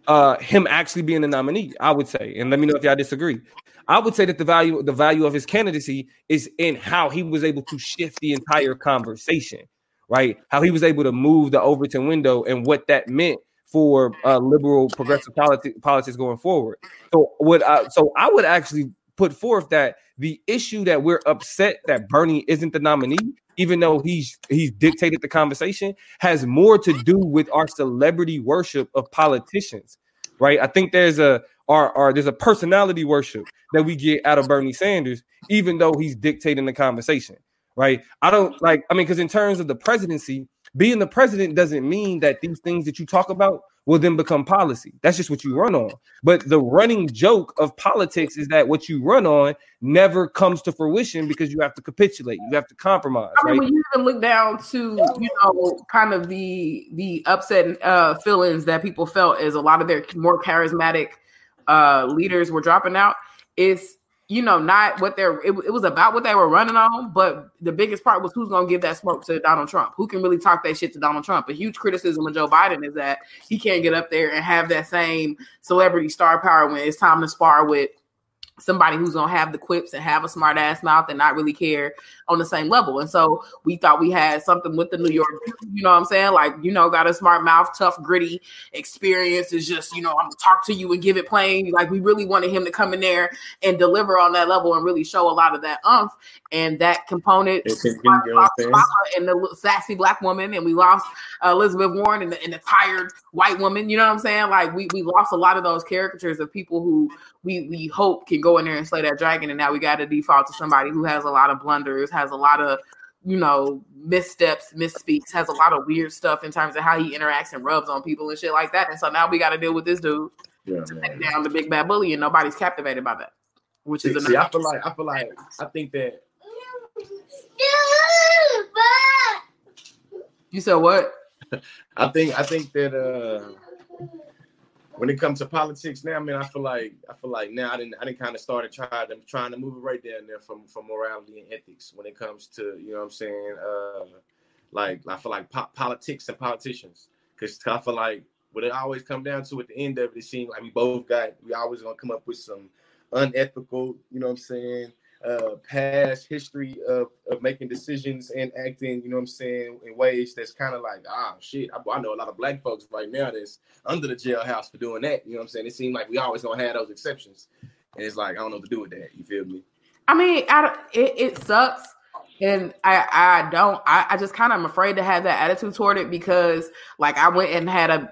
uh him actually being the nominee i would say. And let me know if y'all disagree i would say that the value the value of his candidacy is in how he was able to shift the entire conversation right how he was able to move the overton window and what that meant for uh, liberal progressive politi- politics going forward so what I, so i would actually put forth that the issue that we're upset that bernie isn't the nominee even though he's he's dictated the conversation, has more to do with our celebrity worship of politicians, right? I think there's a our, our there's a personality worship that we get out of Bernie Sanders, even though he's dictating the conversation, right? I don't like, I mean, because in terms of the presidency, being the president doesn't mean that these things that you talk about will then become policy. That's just what you run on. But the running joke of politics is that what you run on never comes to fruition because you have to capitulate, you have to compromise, I mean, right? when you even look down to you know, kind of the the upset uh, feelings that people felt as a lot of their more charismatic uh, leaders were dropping out, it's you know not what they're. It, it was about what they were running on, but the biggest part was who's going to give that smoke to Donald Trump. Who can really talk that shit to Donald Trump? A huge criticism of Joe Biden is that he can't get up there and have that same celebrity star power when it's time to spar with somebody who's gonna have the quips and have a smart ass mouth and not really care on the same level. And so we thought we had something with the New York, you know what I'm saying? Like, you know, got a smart mouth, tough, gritty experience is just, you know, I'm gonna talk to you and give it plain. Like we really wanted him to come in there and deliver on that level and really show a lot of that umph and that component. They think, you know what I'm saying? Obama and the sassy black woman, and we lost uh, Elizabeth Warren and the, and the tired white woman. You know what I'm saying? Like we we lost a lot of those caricatures of people who we we hope can go in there and slay that dragon, and now we got to default to somebody who has a lot of blunders, has a lot of you know missteps, misspeaks, has a lot of weird stuff in terms of how he interacts and rubs on people and shit like that. And so now we got to deal with this dude Yeah, to take down the big bad bully, and nobody's captivated by that, which is See, a see, I feel like I feel like I think that you said what? [LAUGHS] I think I think that uh when it comes to politics now, I man, I feel like I feel like now I didn't I didn't kind of started trying to trying to move it right and there from from morality and ethics when it comes to you know what I'm saying uh like I feel like po- politics and politicians. Because I feel like what it always come down to at the end of it, it seems like we both got we always gonna come up with some unethical, you know what I'm saying, uh past history of, of making decisions and acting, you know what I'm saying, in ways that's kind of like, ah shit. I, I know a lot of black folks right now that's under the jailhouse for doing that. You know what I'm saying? It seems like we always gonna have those exceptions. And it's like I don't know what to do with that. You feel me? I mean, I, it, it sucks. And I, I don't, I, I just kind of am afraid to have that attitude toward it because, like, I went and had a,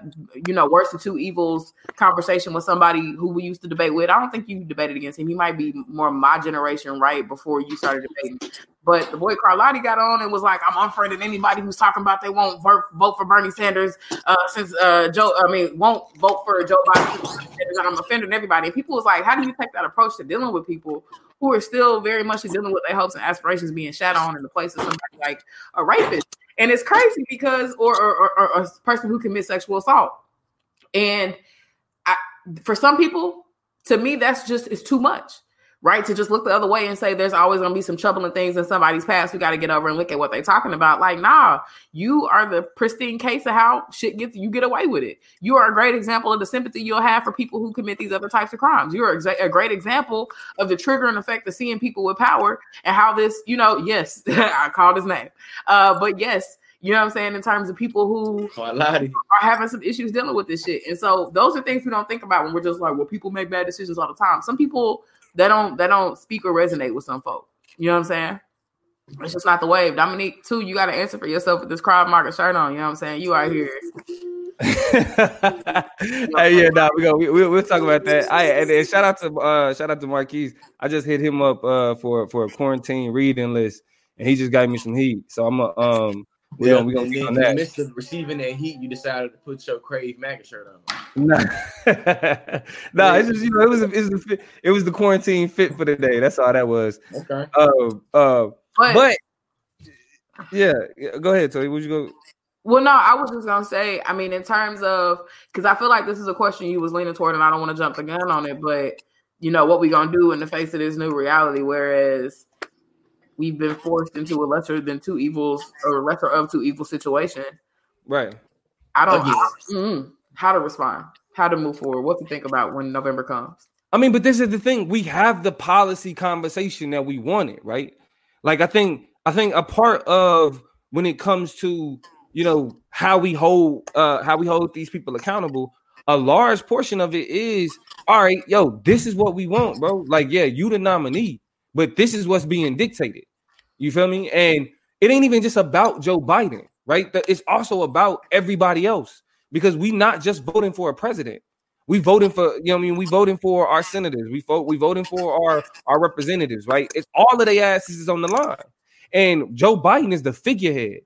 you know, worse of two evils conversation with somebody who we used to debate with. I don't think you debated against him. He might be more my generation, right before you started debating. But the boy Carlotti got on and was like, "I'm unfriending anybody who's talking about they won't vote, for Bernie Sanders uh, since uh, Joe. I mean, won't vote for Joe Biden. I'm offending everybody." And people was like, "How do you take that approach to dealing with people who are still very much dealing with their hopes and aspirations being shat on in the place of somebody like a rapist?" And it's crazy because, or or, or, or a person who commits sexual assault, and I, for some people, to me, that's just it's too much right? To just look the other way and say there's always going to be some troubling things in somebody's past. We got to get over and look at what they're talking about. Like, nah, you are the pristine case of how shit gets you get away with it. You are a great example of the sympathy you'll have for people who commit these other types of crimes. You are exa- a great example of the triggering effect of seeing people with power and how this, you know, yes, [LAUGHS] I called his name, uh, but yes. You know what I'm saying? In terms of people who Oh, I lied to you. are having some issues dealing with this shit. And so those are things we don't think about when we're just like, well, people make bad decisions all the time. Some people they don't they don't speak or resonate with some folk. You know what I'm saying? It's just not the wave. Dominique, too, you gotta answer for yourself with this crowd market shirt on. You know what I'm saying? You out here. [LAUGHS] hey, yeah, nah, we go. We, we, we'll talk about that. I and, and shout out to uh shout out to Marquise. I just hit him up uh for for a quarantine reading list, and he just got me some heat. So I'm a um we Yeah, gonna we gonna and get on that. midst of receiving that heat, you decided to put your Crave MAGA shirt on. Nah, [LAUGHS] nah, it's just you know it was a, it was the fit, it was the quarantine fit for the day. That's all that was. Okay. Uh, uh, But, but yeah, yeah, go ahead, Tony. Would you go? well, no, I was just gonna say, I mean, in terms of because I feel like this is a question you was leaning toward, and I don't want to jump the gun on it, but you know what we gonna do in the face of this new reality, whereas we've been forced into a lesser than two evils or lesser of two evil situation. Right. I don't Again. mm, how to respond, how to move forward, what to think about when November comes. I mean, but this is the thing. We have the policy conversation that we wanted, right? Like I think I think a part of when it comes to, you know, how we hold uh how we hold these people accountable, a large portion of it is all right, yo, this is what we want, bro. Like, yeah, you the nominee, but this is what's being dictated. You feel me? And it ain't even just about Joe Biden, right? It's also about everybody else because we not just voting for a president. We voting for, you know, I mean, we voting for our senators. We vote, we voting for our our representatives, right? It's all of their asses is on the line, and Joe Biden is the figurehead.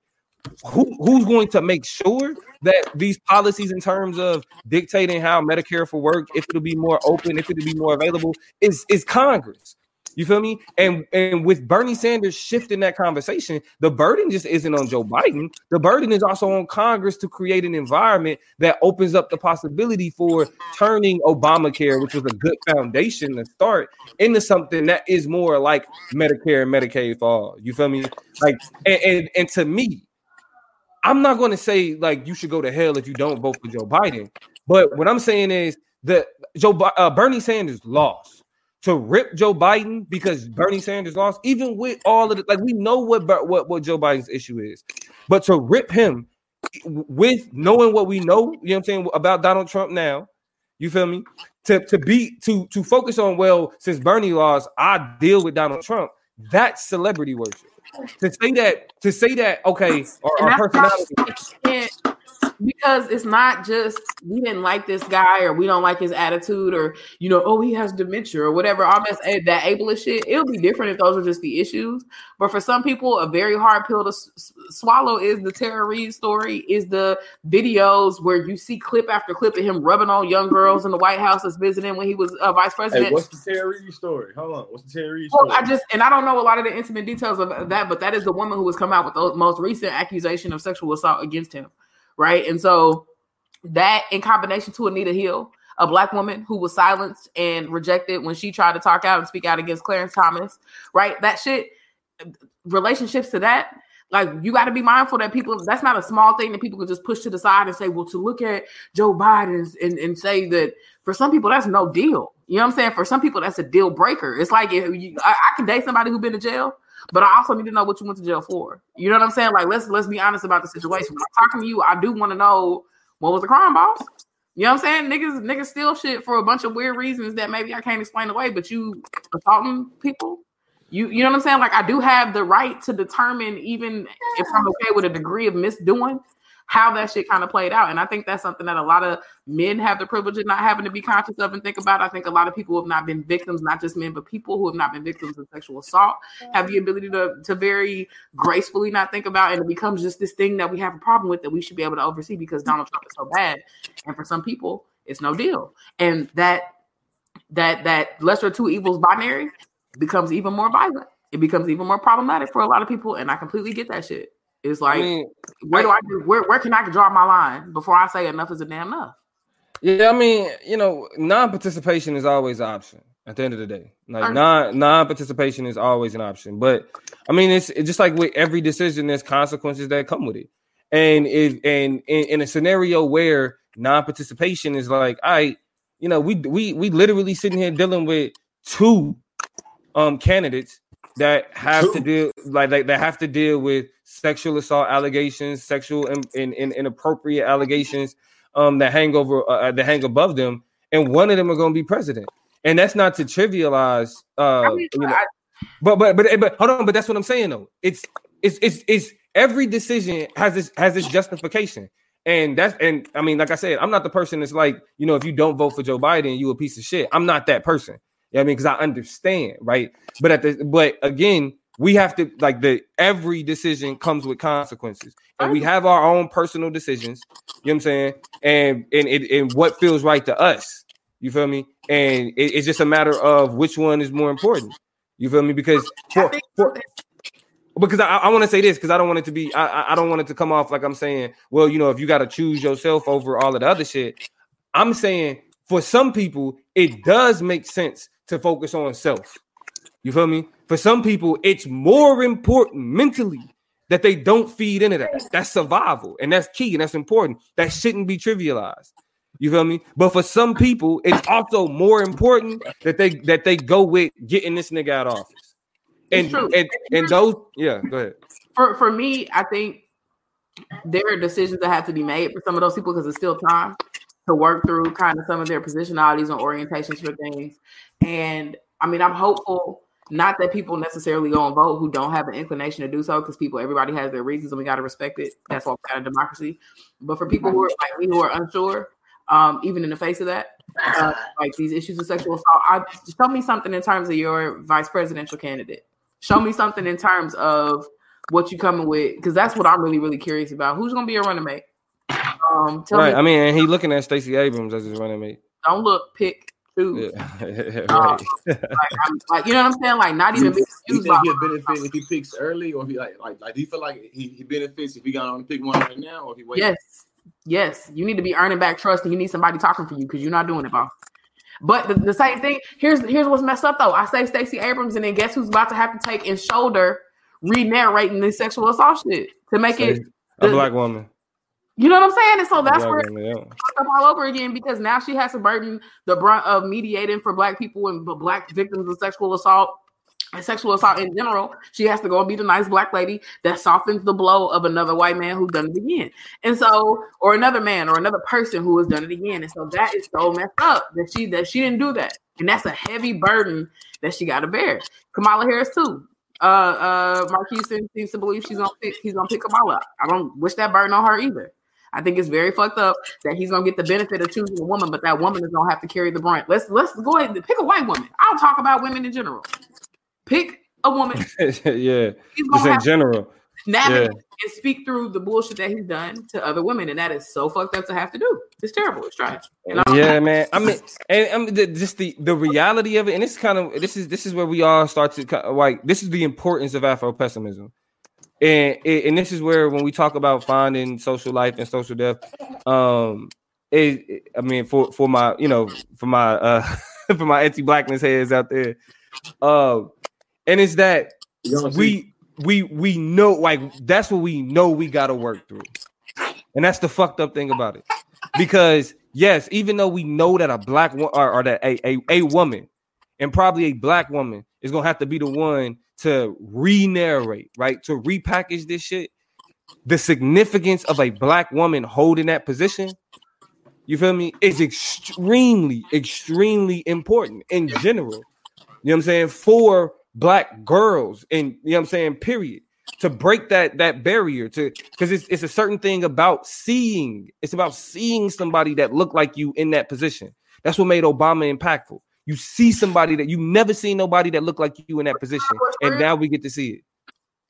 Who who's going to make sure that these policies in terms of dictating how Medicare for work, if it'll be more open, if it'll be more available, is is Congress. You feel me? And and with Bernie Sanders shifting that conversation, the burden just isn't on Joe Biden. The burden is also on Congress to create an environment that opens up the possibility for turning Obamacare, which was a good foundation to start, into something that is more like Medicare and Medicaid for all. You feel me? Like, and and, and to me, I'm not going to say like you should go to hell if you don't vote for Joe Biden. But what I'm saying is that Joe uh, Bernie Sanders lost to rip Joe Biden because Bernie Sanders lost, even with all of it, like we know what what what Joe Biden's issue is, but to rip him with knowing what we know, you know what I'm saying about Donald Trump now, you feel me? To to be to to focus on well, since Bernie lost, I deal with Donald Trump. That's celebrity worship. To say that, to say that, okay, And that's personality. Why I can't- because it's not just we didn't like this guy or we don't like his attitude or you know oh he has dementia or whatever all that that ableist shit it'll be different if those are just the issues but for some people a very hard pill to s- swallow is the Tara Reade story is the videos where you see clip after clip of him rubbing on young girls in the White House that's visiting when he was uh, vice president Hey, what's the Terry Reid story? Hold on. What's the Terry Reid well, story? I just and I don't know a lot of the intimate details of that, but that is the woman who has come out with the most recent accusation of sexual assault against him, right? And so that, in combination to Anita Hill, a black woman who was silenced and rejected when she tried to talk out and speak out against Clarence Thomas, right? That shit, relationships to that. Like you got to be mindful that people. That's not a small thing that people can just push to the side and say, "Well, to look at Joe Biden and, and say that for some people that's no deal." You know what I'm saying? For some people, that's a deal breaker. It's like if you, I, I can date somebody who's been to jail, but I also need to know what you went to jail for. You know what I'm saying? Like let's let's be honest about the situation. When I'm talking to you, I do want to know what was the crime, boss. You know what I'm saying? Niggas niggas steal shit for a bunch of weird reasons that maybe I can't explain away. But you assaulting people, you you know what I'm saying? Like I do have the right to determine even if I'm okay with a degree of misdoing. How that shit kind of played out. And I think that's something that a lot of men have the privilege of not having to be conscious of and think about. I think a lot of people have not been victims, not just men, but people who have not been victims of sexual assault have the ability to, to very gracefully not think about. And it becomes just this thing that we have a problem with that we should be able to oversee because Donald Trump is so bad. And for some people, it's no deal. And that that that lesser two evils binary becomes even more violent. It becomes even more problematic for a lot of people. And I completely get that shit. It's like, I mean, where do I do? Where where can I draw my line before I say enough is a damn enough? Yeah, I mean, you know, non-participation is always an option at the end of the day. Like non non-participation is always an option. But I mean, it's, it's just like with every decision, there's consequences that come with it. And if and in, in a scenario where non-participation is like, I, right, you know, we we we literally sitting here dealing with two um candidates that have to deal like, like that have to deal with sexual assault allegations, sexual and, and, and inappropriate allegations um, that hang over uh, uh, that hang above them, and one of them are going to be president. And that's not to trivialize. Uh, I mean, you know, I, but but but but hold on. But that's what I'm saying though. It's it's it's it's every decision has this has this justification. And that's and I mean, like I said, I'm not the person that's like, you know, if you don't vote for Joe Biden, you a piece of shit. I'm not that person. You know I mean, because I understand, right? But at the but again, we have to like the every decision comes with consequences. And we have our own personal decisions you know what i'm saying? And and, and what feels right to us you feel me? And it, it's just a matter of which one is more important you feel me? Because for, for, because I, I want to say this because I don't want it to be I, I don't want it to come off like I'm saying, well, you know, if you got to choose yourself over all of the other shit, I'm saying for some people it does make sense to focus on self. You feel me? For some people, it's more important mentally that they don't feed into that. That's survival, and that's key, and that's important. That shouldn't be trivialized. You feel me? But for some people, it's also more important that they that they go with getting this nigga out of office. And and and those, yeah, go ahead. For for me, I think there are decisions that have to be made for some of those people because it's still time to work through kind of some of their positionalities and orientations for things. And I mean, I'm hopeful not that people necessarily go and vote who don't have an inclination to do so, because people, everybody has their reasons, and we got to respect it. That's all kind of democracy. But for people who are like me, who are unsure, um, even in the face of that, uh, like these issues of sexual assault, I, show me something in terms of your vice presidential candidate. Show me something in terms of what you coming with, because that's what I'm really, really curious about. Who's going to be your running mate? Um, right. Me- I mean, and he looking at Stacey Abrams as his running mate. Don't look, pick too. [LAUGHS] Yeah. um, like, like, you know what I'm saying? Like not even. You, you think he'll benefit if he picks early, or if he like like like do you feel like he, he benefits if he got on to pick one right now, or if he waits? Yes, yes. You need to be earning back trust, and you need somebody talking for you because you're not doing it, boss. But the, the, same thing. Here's here's what's messed up though. I say Stacey Abrams, and then guess who's about to have to take in shoulder re-narrating this sexual assault shit to make it a the, black woman. You know what I'm saying? And so that's where yeah. up all over again because now she has to burden the brunt of mediating for black people and black victims of sexual assault and sexual assault in general. She has to go and be the nice black lady that softens the blow of another white man who done it again. And so, or another man or another person who has done it again. And so that is so messed up that she that she didn't do that. And that's a heavy burden that she got to bear. Kamala Harris too. Uh, uh, Marquise seems to believe she's gonna pick, he's gonna pick Kamala. I don't wish that burden on her either. I think it's very fucked up that he's gonna get the benefit of choosing a woman, but that woman is gonna have to carry the brunt. Let's let's go ahead and pick a white woman. I'll talk about women in general. Pick a woman. [LAUGHS] yeah, just in general. Navigate yeah. and speak through the bullshit that he's done to other women, and that is so fucked up to have to do. It's terrible. It's trash. yeah, man. I mean, and I mean, the, just the the reality of it, and it's kind of this is this is where we all start to like this is the importance of Afro pessimism and and this is where when we talk about finding social life and social death, um, it, I mean for for my you know for my uh [LAUGHS] for my anti blackness heads out there, uh, and it's that we we we know like that's what we know we got to work through, and that's the fucked up thing about it, because yes, even though we know that a black one or, or that a, a a woman and probably a black woman is gonna have to be the one to re-narrate, right? To repackage this shit. The significance of a black woman holding that position, you feel me, is extremely, extremely important in general. You know what I'm saying? For black girls, and you know what I'm saying, period. to break that that barrier to because it's it's a certain thing about seeing. It's about seeing somebody that looked like you in that position. That's what made Obama impactful. You see somebody that you never seen nobody that looked like you in that position, and now we get to see it.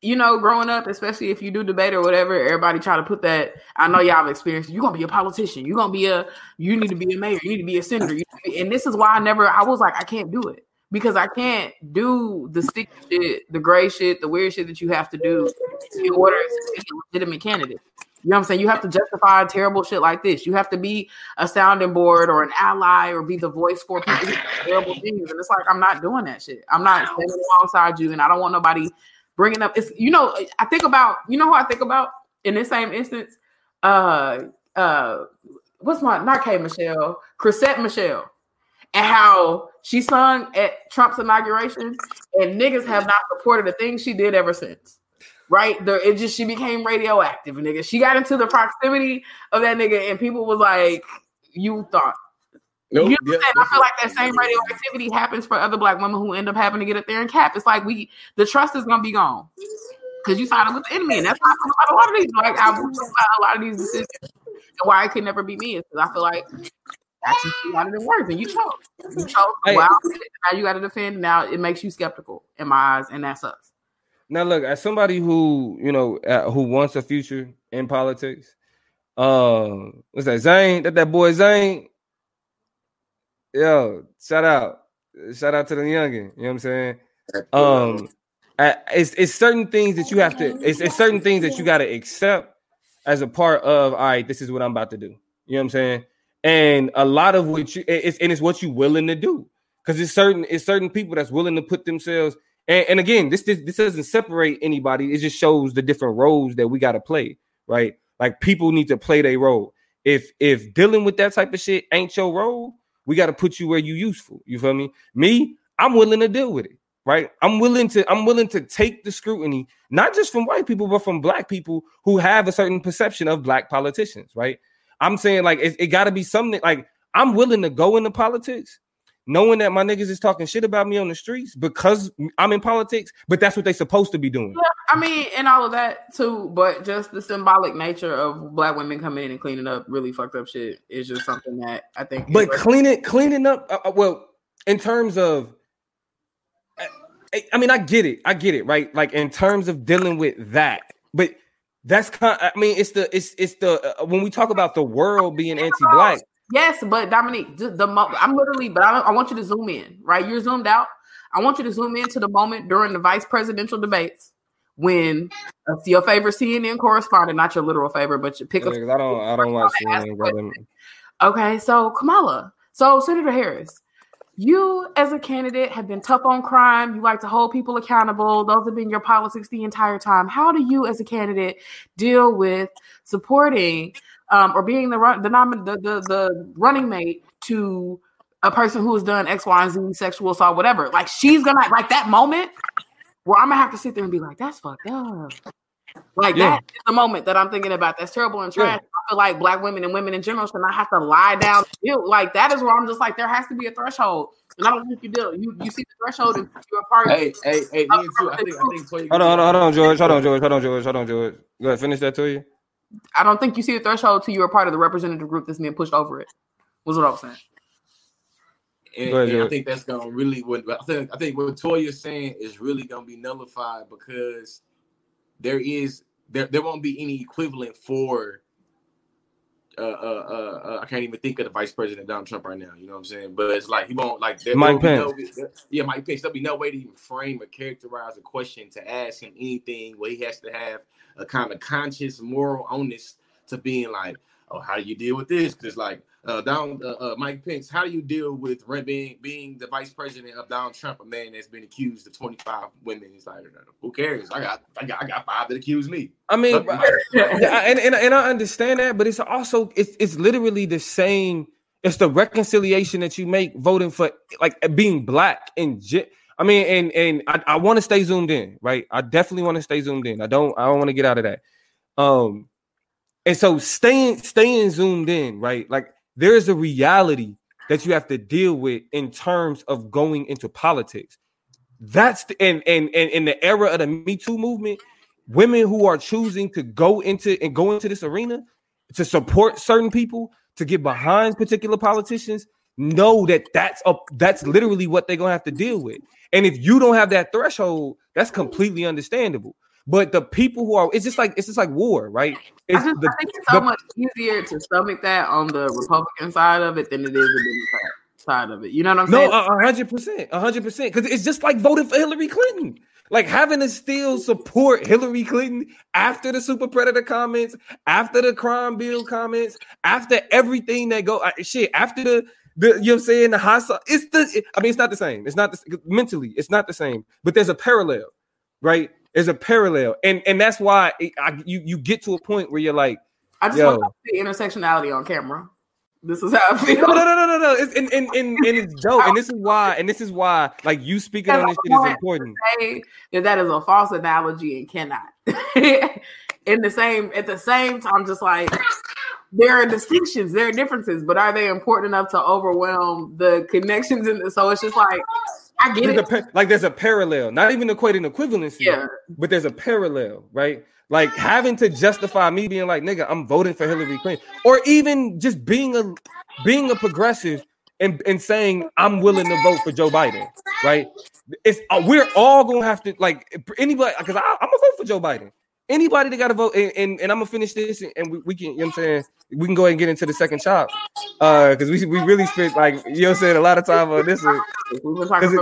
You know, growing up, especially if you do debate or whatever, everybody try to put that. I know y'all have experienced. You're gonna be a politician. You're gonna be a. You need to be a mayor. You need to be a senator. Be, and this is why I never. I was like, I can't do it because I can't do the sticky shit, the gray shit, the weird shit that you have to do in order to be a legitimate candidate. You know what I'm saying? You have to justify terrible shit like this. You have to be a sounding board or an ally or be the voice for people terrible things. And it's like I'm not doing that shit. I'm not standing alongside you, and I don't want nobody bringing up. It's you know I think about you know who I think about in this same instance. Uh, uh, what's my not K Michelle, Chrisette Michele, and how she sung at Trump's inauguration, and niggas have not supported a thing she did ever since right? The it just she became radioactive, nigga. She got into the proximity of that nigga, and people was like, "You thought." Nope. You know yeah, I feel like that same radioactivity happens for other black women who end up having to get up there and cap. It's like we the trust is gonna be gone because you sided with the enemy, and that's why I feel about a lot of these. Like I about a lot of these decisions, and why it could never be me is because I feel like actually you of the words, and you chose. You chose. Hey. Wow, now you got to defend. Now it makes you skeptical in my eyes, and that sucks. Now, look, as somebody who you know uh, who wants a future in politics, um, what's that? Zane, that that boy Zane. Yo, shout out, shout out to the youngin. You know what I'm saying? Um, it's it's certain things that you have to. It's, it's certain things that you got to accept as a part of. All right, this is what I'm about to do. You know what I'm saying? And a lot of what you it's and it's what you willing to do because it's certain it's certain people that's willing to put themselves and, and again, this, this this doesn't separate anybody. It just shows the different roles that we got to play, right? Like people need to play their role. If if dealing with that type of shit ain't your role, we got to put you where you useful. You feel me? Me, I'm willing to deal with it, right? I'm willing to I'm willing to take the scrutiny, not just from white people, but from black people who have a certain perception of black politicians, right? I'm saying like it, it got to be something like I'm willing to go into politics knowing that my niggas is talking shit about me on the streets because I'm in politics, but that's what they supposed to be doing. Yeah, I mean, and all of that too, but just the symbolic nature of black women coming in and cleaning up really fucked up shit is just something that I think. But cleaning cleaning up, uh, uh, well, in terms of. I, I mean, I get it. I get it, right? Like in terms of dealing with that, but that's kind. Of, I mean, it's the it's it's the uh, when we talk about the world being anti-black, Yes, but Dominique, the, the I'm literally, but I, I want you to zoom in, right? You're zoomed out. I want you to zoom into the moment during the vice presidential debates when uh, your favorite CNN correspondent, not your literal favorite, but you pick up. I don't, I don't watch CNN. [LAUGHS] brother. Okay, so Kamala, so Senator Harris, you as a candidate have been tough on crime. You like to hold people accountable. Those have been your politics the entire time. How do you, as a candidate, deal with supporting um, or being the run the, nom- the the the running mate to a person who has done X, Y, and Z, sexual assault, whatever. Like she's gonna like that moment where I'm gonna have to sit there and be like, "That's fucked up." Like yeah. that is the moment that I'm thinking about. That's terrible and trash. Yeah. I feel like black women and women in general should not have to lie down. Like that is where I'm just like, there has to be a threshold. And I don't think you do. You you see the threshold and you're a part. Hey, hey, hey, me too. I think, I think. Hold on, hold on, hold on, George. Hold on, George. Hold on, George. Hold on, George. Go ahead. Finish that to you. I don't think you see the threshold till you're a part of the representative group that's being pushed over it. Was what I was saying. And, ahead, and I think that's gonna really what I think I think what Toya's saying is really gonna be nullified because there is there there won't be any equivalent for uh, uh, uh, uh, I can't even think of the vice president Donald Trump right now. You know what I'm saying? But it's like he won't like there, Mike Pence. No, yeah, Mike Pence. There'll be no way to even frame or characterize a question to ask him anything where he has to have a kind of conscious moral onus to being like, oh, how do you deal with this? Because like uh, Donald, uh, uh, Mike Pence, how do you deal with being being the vice president of Donald Trump, a man that's been accused of 25 women? He's like, who cares? I got, I got, I got five that accuse me. I mean, and, and and I understand that, but it's also it's it's literally the same. It's the reconciliation that you make voting for like being black and. I mean, and and I, I want to stay zoomed in, right? I definitely want to stay zoomed in. I don't I don't want to get out of that. Um, and so staying staying zoomed in, right? Like there is a reality that you have to deal with in terms of going into politics. That's the and and and in the era of the Me Too movement, women who are choosing to go into and go into this arena to support certain people, to get behind particular politicians, know that that's a that's literally what they're gonna have to deal with. And if you don't have that threshold, that's completely understandable. But the people who are, it's just like it's just like war, right? It's I, just, the, I think it's so the- much easier to stomach that on the Republican side of it than it is the Democrat side of it. You know what I'm no, saying? a hundred percent, hundred percent, because it's just like voting for Hillary Clinton. Like having to still support Hillary Clinton after the super predator comments, after the crime bill comments, after everything that go uh, shit, after the the you know what I'm saying the hot sauce. It's the I mean it's not the same. It's not the, mentally it's not the same, but there's a parallel, right? There's a parallel, and and that's why it, I, you you get to a point where you're like, I just yo. want to see intersectionality on camera. This is how I no, feel. no, no, no, no, no. It's, and, and, and, and it's [LAUGHS] dope, and this is why, and this is why, like you speaking on this shit is important. say that that is a false analogy and cannot. [LAUGHS] In the same, at the same time, just like there are distinctions, there are differences, but are they important enough to overwhelm the connections? And so it's just like I get There's it. pa- like there's a parallel, not even equating equivalency, Yeah, but there's a parallel, right? Like having to justify me being like, nigga, I'm voting for Hillary Clinton, or even just being a being a progressive and, and saying I'm willing to vote for Joe Biden, right? It's uh, we're all gonna have to like anybody because I'm gonna vote for Joe Biden. Anybody that got to vote, and, and, and I'm gonna finish this, and we, we can, you know what I'm saying, we can go ahead and get into the second chop, uh, because we we really spent like you know saying a lot of time on this one. Cause it-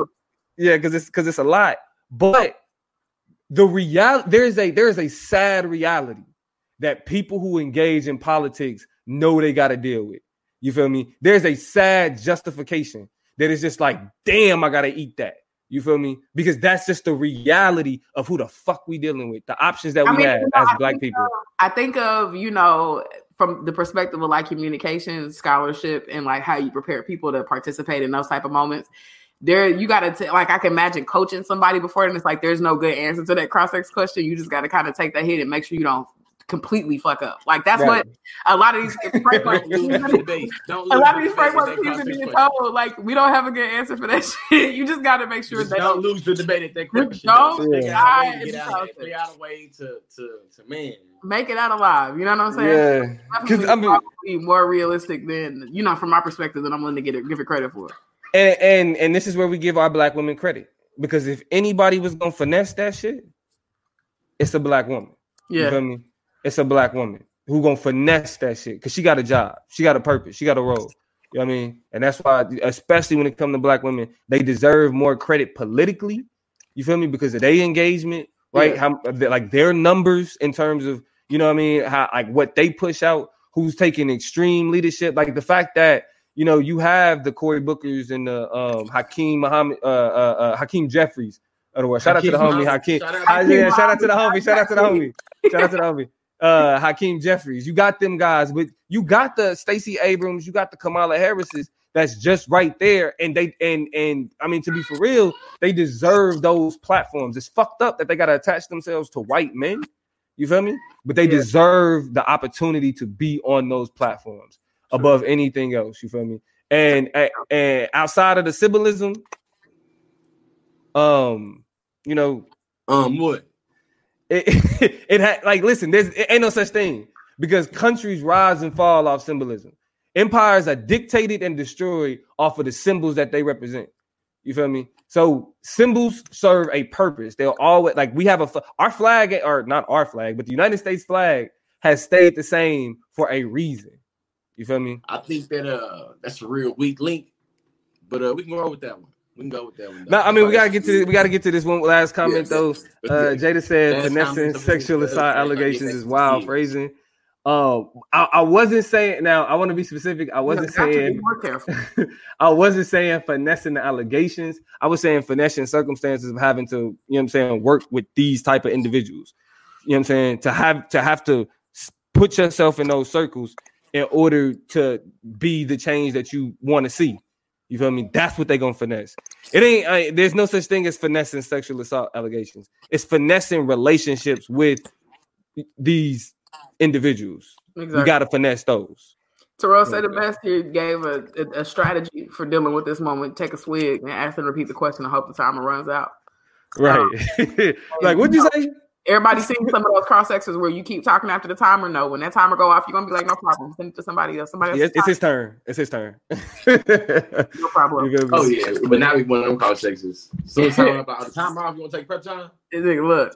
Yeah, because it's because it's a lot. But the reality there is a there is a sad reality that people who engage in politics know they got to deal with. You feel me? There's a sad justification that is just like, damn, I gotta eat that. You feel me? Because that's just the reality of who the fuck we dealing with, the options that we I mean, have you know, as black people. of- I think of you know from the perspective of like communication, scholarship, and like how you prepare people to participate in those type of moments. There, you got to like I can imagine coaching somebody before, and it's like there's no good answer to that cross X question. You just got to kind of take that hit and make sure you don't completely fuck up. Like that's Right. what a lot of these frameworks. Don't lose the debate. Don't A lot of these debate frameworks at that seem to be cross-sex told like we don't have a good answer for that [LAUGHS] shit. You just got to make sure Just they don't don't lose the debate at that Just question. don't Figure Yeah. out a way die to get out of process. out a way to to to man. make it out alive. You know what I'm saying? Yeah, because I mean, probably more realistic than you know from my perspective than I'm willing to get it, give it credit for. and, and and this is where we give our black women credit because if anybody was gonna finesse that shit, it's a black woman. You Yeah, feel me? It's a black woman who gonna finesse that shit because she got a job, she got a purpose, she got a role. You know what I mean? And that's why, especially when it comes to black women, they deserve more credit politically. You feel me? Because of their engagement, right? Yeah. How like their numbers in terms of you know what I mean? How like what they push out, who's taking extreme leadership, like the fact that you know you have the Cory Bookers and the um Hakeem Muhammad, uh, uh, uh Hakeem Jeffries. World. Shout out to the homie Hakeem. Shout out to yeah, Hakeem shout out to the homie. Shout out to the homie. Shout out to the homie. Uh, Hakeem Jeffries. You got them guys, but you got the Stacey Abrams. You got the Kamala Harris's. That's just right there, and they and and I mean to be for real, they deserve those platforms. It's fucked up that they got to attach themselves to white men. You feel me? But they Yeah. deserve the opportunity to be on those platforms above anything else. You feel me? And and outside of the symbolism, um, you know, Um, what? It, [LAUGHS] it, had like listen, there's it ain't no such thing because countries rise and fall off symbolism. Empires are dictated and destroyed off of the symbols that they represent. You feel me? So symbols serve a purpose. They'll always like we have a our flag or not our flag, but the United States flag has stayed the same for a reason. You feel me? I think that uh that's a real weak link, but uh we can go on with that one. We can go with that one. No, I mean we gotta get to we gotta get to this one last comment Yes. though. Uh, Jada said Last finessing sexual assault uh, allegations is wild yeah. phrasing. Um, I, I wasn't saying now. I want to be specific. I wasn't You got to be saying more careful. [LAUGHS] I wasn't saying finessing the allegations. I was saying finessing circumstances of having to, you know what I'm saying, work with these type of individuals. You know what I'm saying? To have to have to put yourself in those circles in order to be the change that you want to see. You feel me? That's what they gonna finesse. It ain't. I, there's no such thing as finessing sexual assault allegations. It's finessing relationships with these individuals. You got to finesse those. Terrell said the best. He gave a, a, strategy for dealing with this moment. Take a swig and ask him to repeat the question. I hope the timer runs out. Right. Um, [LAUGHS] like, what'd you say? Everybody seen some of those cross exes where you keep talking after the timer. No, when that timer go off, you're gonna be like, no problem. Send it to somebody else. Somebody else. Yeah, it's, it's his turn. It's his turn. [LAUGHS] no problem. Oh yeah, but now we one of them call sexes. So [LAUGHS] it's time about the time off. You want to take prep time? Is it- Look,